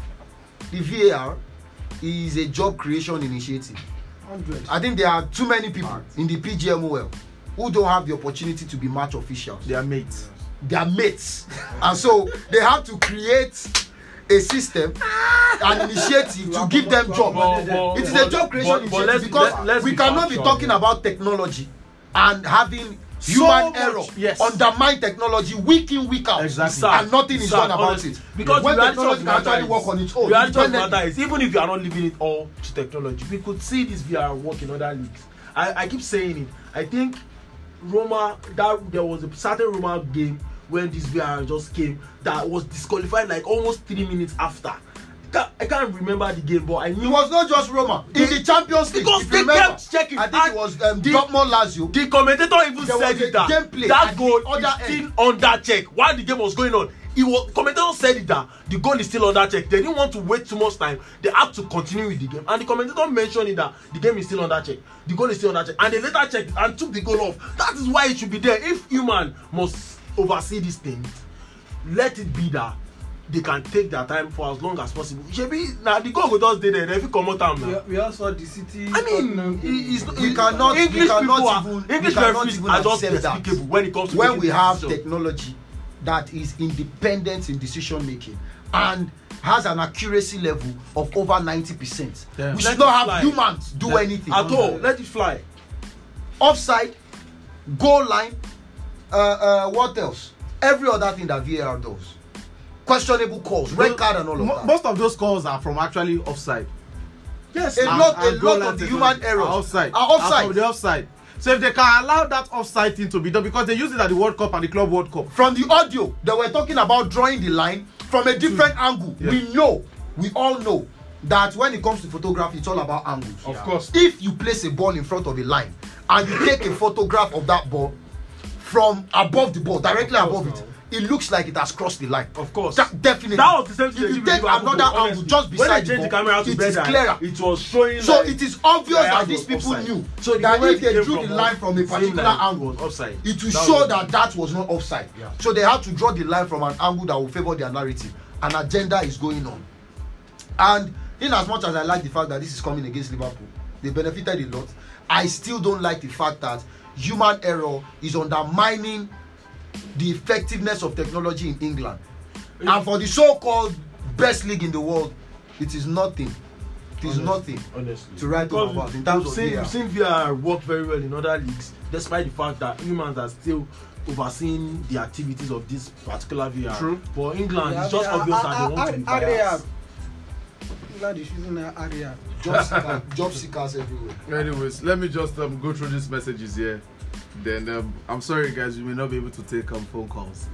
the VAR is a job creation initiative. hundred. I think there are too many people in the PGMOL who don't have the opportunity to be match officials. They are mates. They are mates, and so they have to create a system, an initiative to give them job. But- but- It is a job creation but- but initiative because let- let's we be cannot be talking about technology and having human much, error yes. undermine technology week in week out Exactly. And nothing is done about it because when technology can actually work on its own independently. even if you are not leaving it all to technology we could see this VR work in other leagues I I keep saying it I think Roma that there was a certain Roma game when this VR just came that was disqualified like almost three minutes after. I can't remember the game but I It knew was not just Roma. In the Champions League, because if they remember, kept checking. I think it was um, the- Dortmund Lazio. the commentator even said it that gameplay that at goal is still under check while the game was going on. He was commentator said it that the goal is still under check. They didn't want to wait too much time. They had to continue with the game. And the commentator mentioned it that the game is still under check. The goal is still under check. And they later checked and took the goal off. That is why it should be there. If human must oversee these things let it be that they can take their time for as long as possible shebi na the goal go just dey there dem fit comot am we, na. we all saw the city. I mean, it's, We cannot- we English cannot people are even- we English referees are just despicable when it comes to when we have decisions. technology that is independent in decision making and has an accuracy level of over 90 percent Yeah. we should not have fly. humans do Let- anything at all let it fly offside goal line uh, uh, what else every other thing that var does questionable calls red card and all of that Most of those calls are from actually offside. yes a And- lot a and goal lot of the human errors are offside. are Are offside from the offside. So if they can allow that offside thing to be done because they use it at the World Cup and the Club World Cup. from the audio they were talking about drawing the line from a different angle Yeah. we know we all know that when it comes to photography it's all about angles of course if you place a ball in front of a line and you take a photograph of that ball from above the ball directly above it it looks like it has crossed the line. Of course. That definitely. That was the same thing if you take another angle honestly. just beside the the ball camera to it is clearer. it was showing so like it is obvious the that these people offside. knew so the that if they drew the line from a particular angle offside. it will That show was- that that was not offside. Yeah. so they had to draw the line from an angle that will favour their narrative. An agenda is going on. And in as much as i like the fact that this is coming against liverpool they benefited a lot i still don't like the fact that human error is undermining the effectiveness of technology in england and for the so-called best league in the world it is nothing it is Honestly. nothing honestly to write home about in terms we've of seen, VAR. we've seen VR work very well in other leagues despite the fact that humans are still overseeing the activities of this particular VR True. for England Yeah, it's just yeah, obvious that they want to be biased England is using uh, area. job seekers job seekers everywhere Anyways, let me just um, go through these messages here. Then um, I'm sorry, guys, we may not be able to take um, phone calls.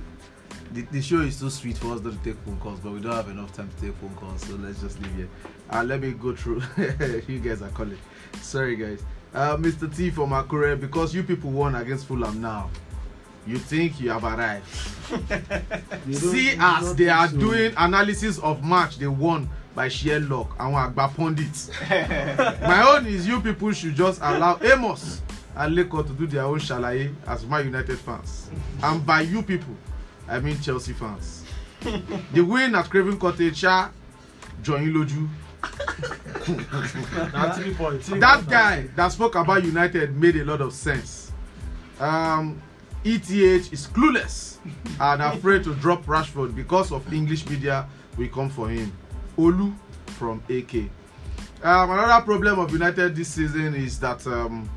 The, the show is too sweet for us not to take phone calls, but we don't have enough time to take phone calls, so let's just leave here. Uh, let me go through. you guys are calling. Sorry, guys. Uh, Mr. T from Akure, because you people won against Fulham now, you think you have arrived. Don't- See as they are so. doing analysis of match they won by sheer luck àwọn àgbà pundits. My own is you people should just allow amos and leko to do their own ṣàlàyé as man united fans. And by you people i mean chelsea fans. The win at craven cottage ṣá lójú. Points. Three that guy that spoke about united made a lot of sense. Um, eth is clueless and afraid to drop rashford because of english media will come for him olu from ak um, another problem of united this season is that um,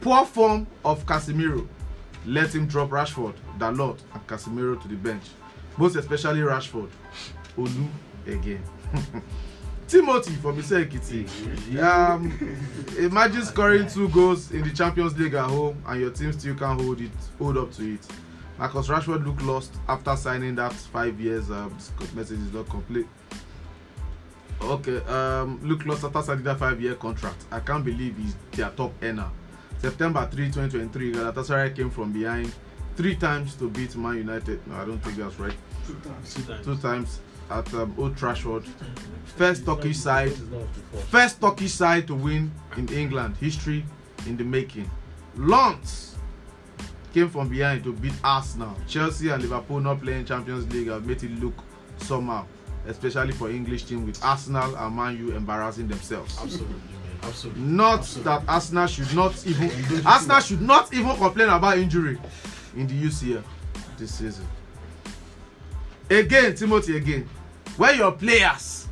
poor form of casemiro let him drop rashford dalot and casemiro to the bench. Most especially rashford. Olu again. Timothy from ise ekiti. Um, imagine scoring two goals in the champions league at home and your team still can't hold it hold up to it. Marcus rashford look lost after signing that five years um, message is not complete okay um, look lost after signing that five year contract i can't believe he's their top earner september 3 2023 galatasaray came from behind three times to beat man united no i don't think that's right Two times. two times two times at um, old trafford first turkish side This is not up to four. First Turkish side to win in England. History in the making. Lens came from behind to beat Arsenal. Chelsea and Liverpool not playing Champions League have made it look somehow, especially for English team with Arsenal and Man U embarrassing themselves. absolutely Absolutely. Not Absolutely. that Arsenal should not even Arsenal should not even complain about injury in the UCL this season. Again, Timothy, again, when your players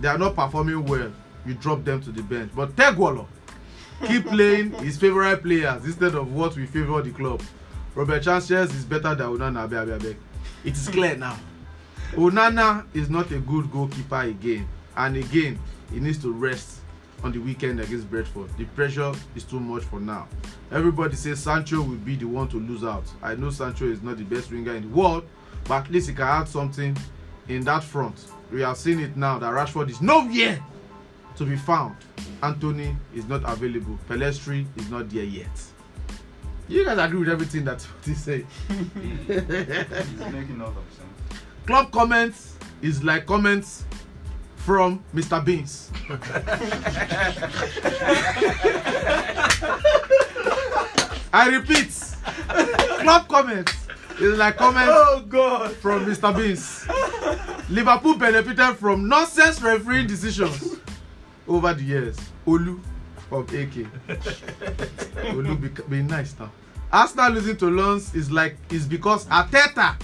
they are not performing well, you drop them to the bench. But Tegwolo keep playing his favorite players instead of what we favor the club. Robert Sanchez is better than Onana. Abeg, abeg, abeg. It is clear now. Onana is not a good goalkeeper again, and again, he needs to rest on the weekend against Brentford. The pressure is too much for now. Everybody says Sancho will be the one to lose out. I know Sancho is not the best winger in the world, but at least he can add something in that front. We have seen it now that Rashford is nowhere to be found. Anthony is not available. Pelestri is not there yet. You guys agree with everything that he said. He's making a lot of sense. Club comments is like comments from Mr. Beans. I repeat, club comments is like comments Oh God. from Mr. Beans. Liverpool benefited from nonsense refereeing decisions over the years. Olu of AK. Olu be, be nice now. Arsenal losing to Lens is like is because Ateta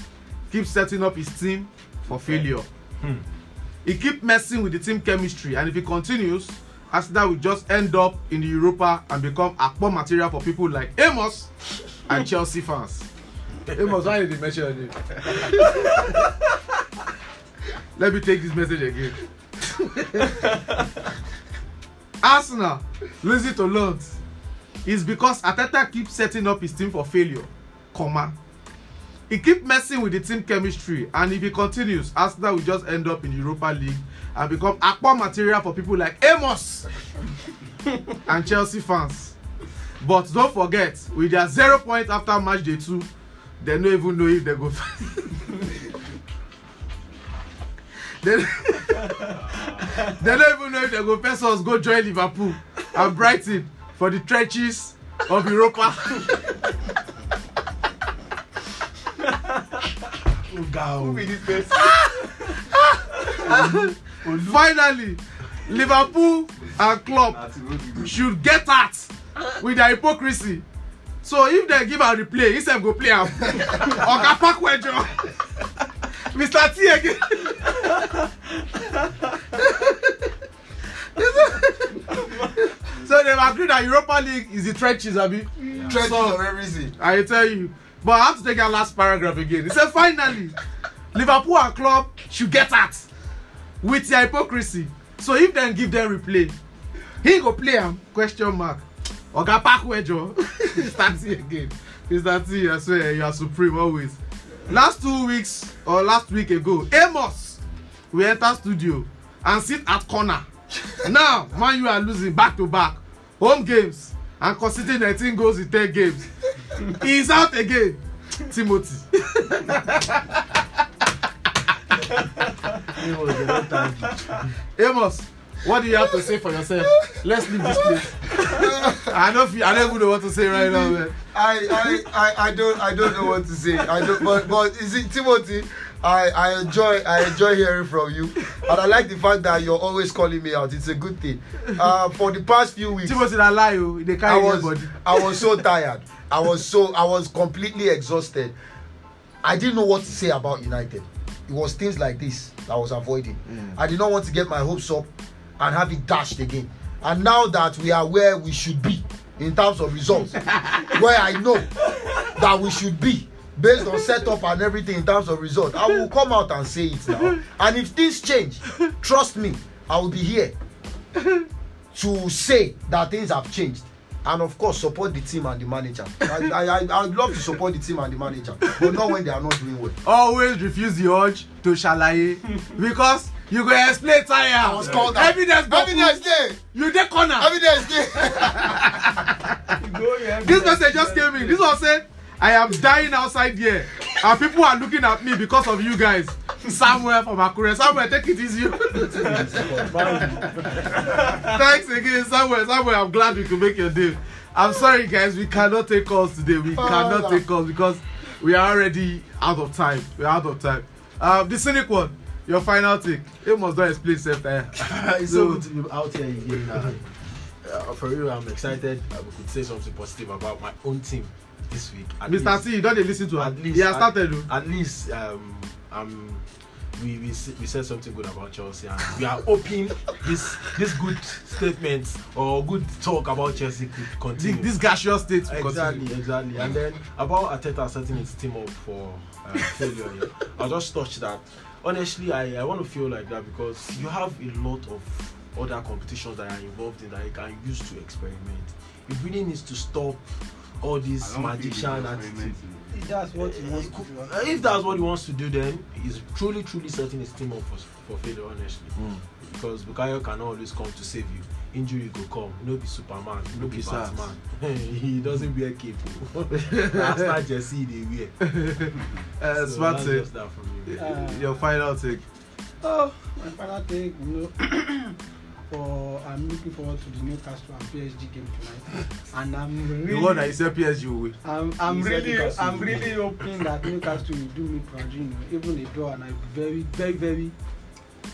keeps setting up his team for failure. Hmm. He keep messing with the team chemistry and if he continues, Arsenal will just end up in the Europa and become akpo material for people like Amos and Chelsea fans. Amos, why did you mention your name? Let me take this message again. Arsenal losing to Lens is because Ateta keeps setting up his team for failure, comma. He keep messing with the team chemistry and if he continues, Arsenal will just end up in Europa League and become akpo material for people like Amos and Chelsea fans. But don't forget, with their zero points after match day two, they no even know if they go. they, they don't even know if they go first us go join Liverpool and Brighton for the trenches of Europa. Who be this person? Finally, Liverpool and club should get at with their hypocrisy. So if they give am replay, he sef go play am. Oga Pakwejo. Mr. T again. so they've agreed that Europa League is the trenches, abi. Trenches So- of everything. I tell you. But I have to take that last paragraph again. He said, finally, Liverpool and club should get at with their hypocrisy. So if dem give them replay, he go play am question mark. Oga Pakwejo start it again. Mr. T, I swear you are supreme always. Last two weeks or last week ago, Amos we enter studio and sit at corner. now man you are losing back to back home games and conceding 19 goals in 10 games. he is out again. Timothy. Amos, what do you have to say for yourself? Let's leave this place. I don't feel, I don't even know what to say right now, man. I, I, I, I don't I don't know what to say. I don't but but is it Timothy? I, I enjoy I enjoy hearing from you, and I like the fact that you're always calling me out. It's a good thing. Uh, for the past few weeks, Timothy na lie I was. I was so tired. I was so I was completely exhausted. I didn't know what to say about United. It was things like this that I was avoiding. I did not want to get my hopes up and have it dashed again. And now that we are where we should be in terms of results, where I know that we should be based on setup and everything in terms of result, I will come out and say it now. And if things change, trust me, I will be here to say that things have changed. And of course support the team and the manager. I i i i would love to support the team and the manager but not when they are not doing well. Always refuse the urge to ṣàlàyé. Because you go explain tire. i was called out. Evidence boku. evidence dey You dey corner. evidence dey this message just came in. This one say i am dying outside here. And people are looking at me because of you guys. Somewhere from akure. Somewhere, take it easy. Thanks again Somewhere, samuel i'm glad we could make your day. I'm sorry guys. We cannot take calls today. We cannot take calls because we are already out of time. We are out of time. Um, the cynic one your final take. Amos don explain sef tire it's so good to be out here again. Uh, for real, I'm excited. We could say something positive about my own team this week. At Mr. least- C, you don't dey lis ten to At am. least- He has started. At least um, um, we, we we said something good about Chelsea, and we are hoping this this good statement or good talk about Chelsea could This, continue. this gaseous state Exactly, continue. exactly. And then about Ateta setting his team up for uh, failure, yeah, I'll just touch that. Honestly, I, I want to feel like that because you have a lot of other competitions that are involved in that you can use to experiment. It really needs to stop all this magician attitude. If that's what he wants to do. If that's what he wants to do, then he's truly, truly setting his team up for, for failure, honestly. Because Bukayo can always come to save you. Injury go come. No be Superman. No be. Batman. he doesn't wear cape. After Jesse, they wear. Uh, So smart that's take. just that from me. Uh, Your final take. Oh, my final take, you know, for I'm looking forward to the Newcastle and PSG game tonight, and I'm really, The one that said PSG will win. I'm, I'm really, Newcastle I'm really hoping that Newcastle will do me proud, you know, even a draw, and I'm very, very, very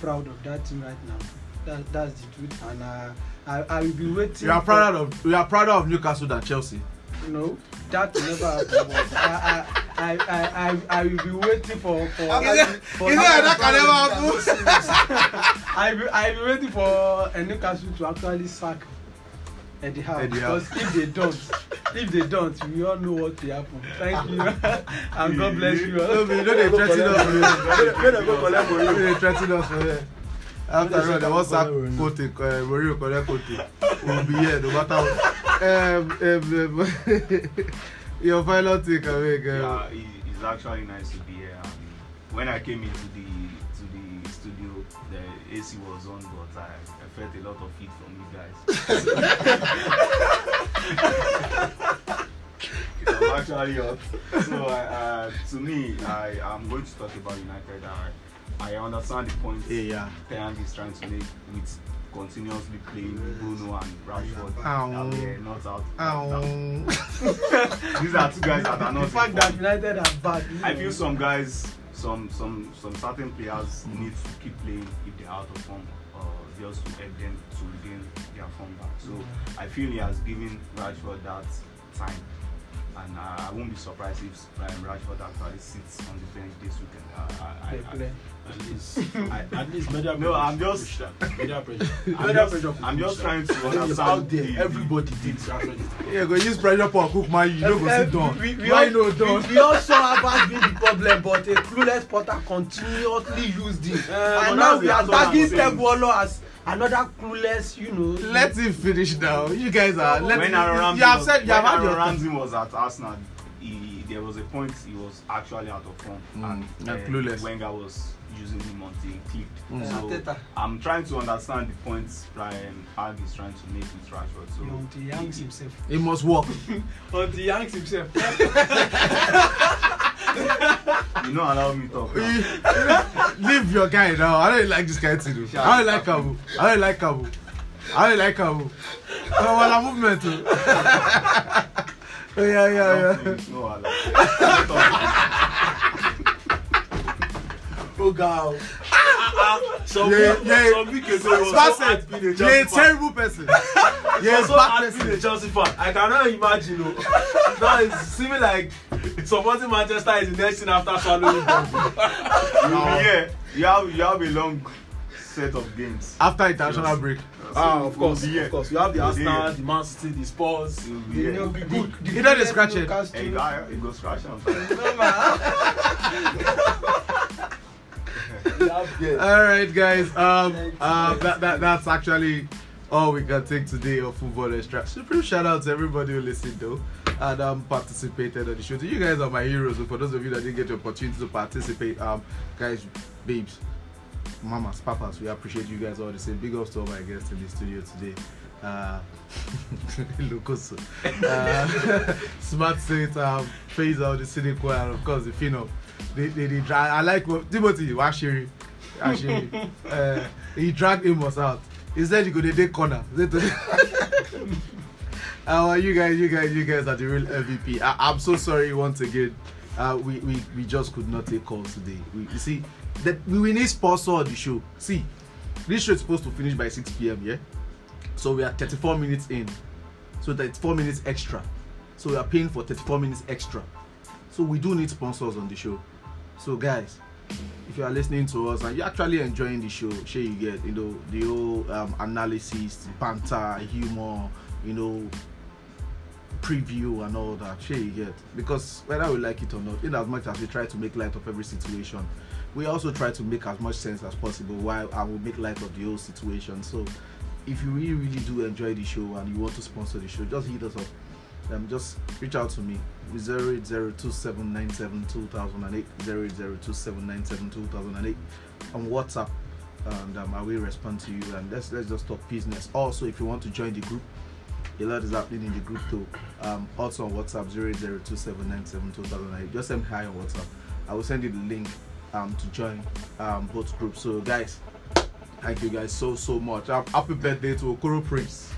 proud of that team right now. That, that's the truth, and uh, I, I will be waiting. You are prouder of you are prouder of Newcastle than Chelsea. No, that never happen. But I, I, I, I, I, I will be waiting for for. for Is it that can never happen? I will, I will be waiting for Newcastle to actually sack Eddie Howe Eddie Howe. because if they don't, if they don't, we all know what will happen. Thank you, and God bless you. No, but you know they threaten us. here. Where they go collect You money? know they threaten us for here. After all, sack Mourinho. Kote, uh, Mourinho collect Kote. We'll be here no matter what. Um, um, um, your final take away, Yeah, girl. it, it's actually nice to be here. Um, when I came into the to the studio, the AC was on, but I, I felt a lot of heat from you guys. was actually hot. So I, uh, to me, I am going to talk about United. I, I understand the point Yeah, yeah. Is trying to make with continuously playing Bruno and Rashford. Ow. That they are not out. Ow. These are two guys that are not The fact that. United are bad. I feel some guys, some some some certain players need to keep playing if they're out of form, or just to help them to regain their form back. So I feel he has given Rashford that time, and uh, I won't be surprised if um, Rashford actually sits on the bench this weekend. Uh, I, I, play. At least, I, at least media No, pressure I'm just- media pressure. I'm Media just- pressure I'm just trying to understand out there. the- Everybody did. Yeah, go use pressure for cook man. You don't go Eh, sit down. we- we Why all- no we, done? we all saw Abbas being the problem, but a clueless Potter continuously used him. but and now we are tagging Wallo as another clueless, you know. Let him finish now. You guys are. Let when him, Ramsey you have said you have had Aaron your time. Ramsey was at Arsenal, he, there was a point he was actually out of form Mm, and, and uh, clueless. Wenger was using him until he clicked. Mm. So I'm trying to understand the points Brian Hag is trying to make with Rashford. So Until he hangs himself. He must walk. Until he hangs himself. you know, allow me talk. Leave your guy now. I don't like this guy too. I don't like Kabu. I don't like Kabu. I don't like Kabu. Oh, well, I'm movement too. Oh, yeah, yeah, yeah. Please, no, allow. Oh God. Some Yeah, week- yeah. some week ago was so hard set. being a You're a Chelsea fan. terrible person. You're a was so bad hard being a person. Chelsea fan. I cannot imagine. Oh. now it's seeming like supporting Manchester is the next thing after swallowing them. You'll. You have you have a long set of games. After international break. Ah, of course, You'll be here. of course. You have the You'll Arsenal, the Man City, the Spurs. You'll be You here. know, the, the, the You know they scratch it. Newcastle- Hey, guy, it goes scratch on. No, man. All right, guys. Um, uh, that, that that's actually all we can take today of football extra. Supreme shout out to everybody who listened though and um participated on the show. You guys are my heroes. So for those of you that didn't get the opportunity to participate, um, guys, babes, mamas, papas, we appreciate you guys all the same. Big ups to all my guests in the studio today. Uh, Lucoso, uh, Smart State, um, Phase out the cynical, and of course the Phenom. They, they, they drag. I like what Timothy Washiri. Actually, uh, he dragged Amos out. He said you go to take corner. He to- uh, you guys, you guys, you guys are the real MVP. I, I'm so sorry once again. Uh, we, we, we just could not take calls today. We, you see, that we, we need sponsor on the show. See, this show is supposed to finish by 6 p.m. Yeah, So we are 34 minutes in. So that's four minutes extra. So we are paying for 34 minutes extra. So we do need sponsors on the show. So guys, if you are listening to us and you're actually enjoying the show, sure you get you know the whole um, analysis, banter, humor, you know, preview and all that. Sure you get because whether we like it or not, in as much as we try to make light of every situation, we also try to make as much sense as possible while I will make light of the whole situation. So if you really really do enjoy the show and you want to sponsor the show, just hit us up. Um, just reach out to me 08027972008 08027972008 on WhatsApp and um, I will respond to you and let's let's just talk business. Also, if you want to join the group, a lot is happening in the group too. Um, also on WhatsApp 08027972008. Just send me hi on WhatsApp. I will send you the link um, to join um, both groups. So guys, thank you guys so so much. Happy birthday to Okoro Prince,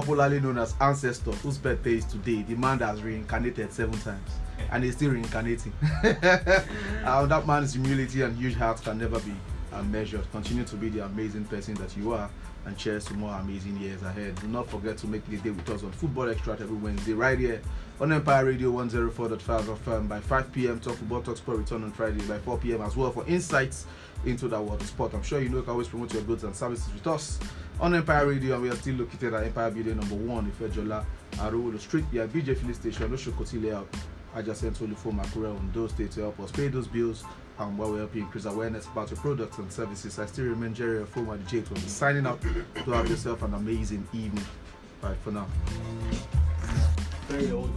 popularly known as Ancestor, whose birthday is today. The man has reincarnated seven times and is still reincarnating. um, that man's humility and huge heart can never be uh, measured. Continue to be the amazing person that you are, and cheers to more amazing years ahead. Do not forget to make the day with us on Football Extract every Wednesday, right here on Empire Radio 104.5 FM by 5 p.m. Talk Football Talk Sport return on Friday by 4 p.m. as well for insights into that world of sport. I'm sure you know you can always promote your goods and services with us on Empire Radio, and we are still located at Empire Building number one, Ifejola, Arowolo Street, yeah, BJ Filling Station, Oshokoti Layout, adjacent to Olufo Makure, Ondo State to help us pay those bills and while we help you increase awareness about your products and services. I still remain Jerry DJ to be signing up to have yourself an amazing evening. Bye for now. Very old.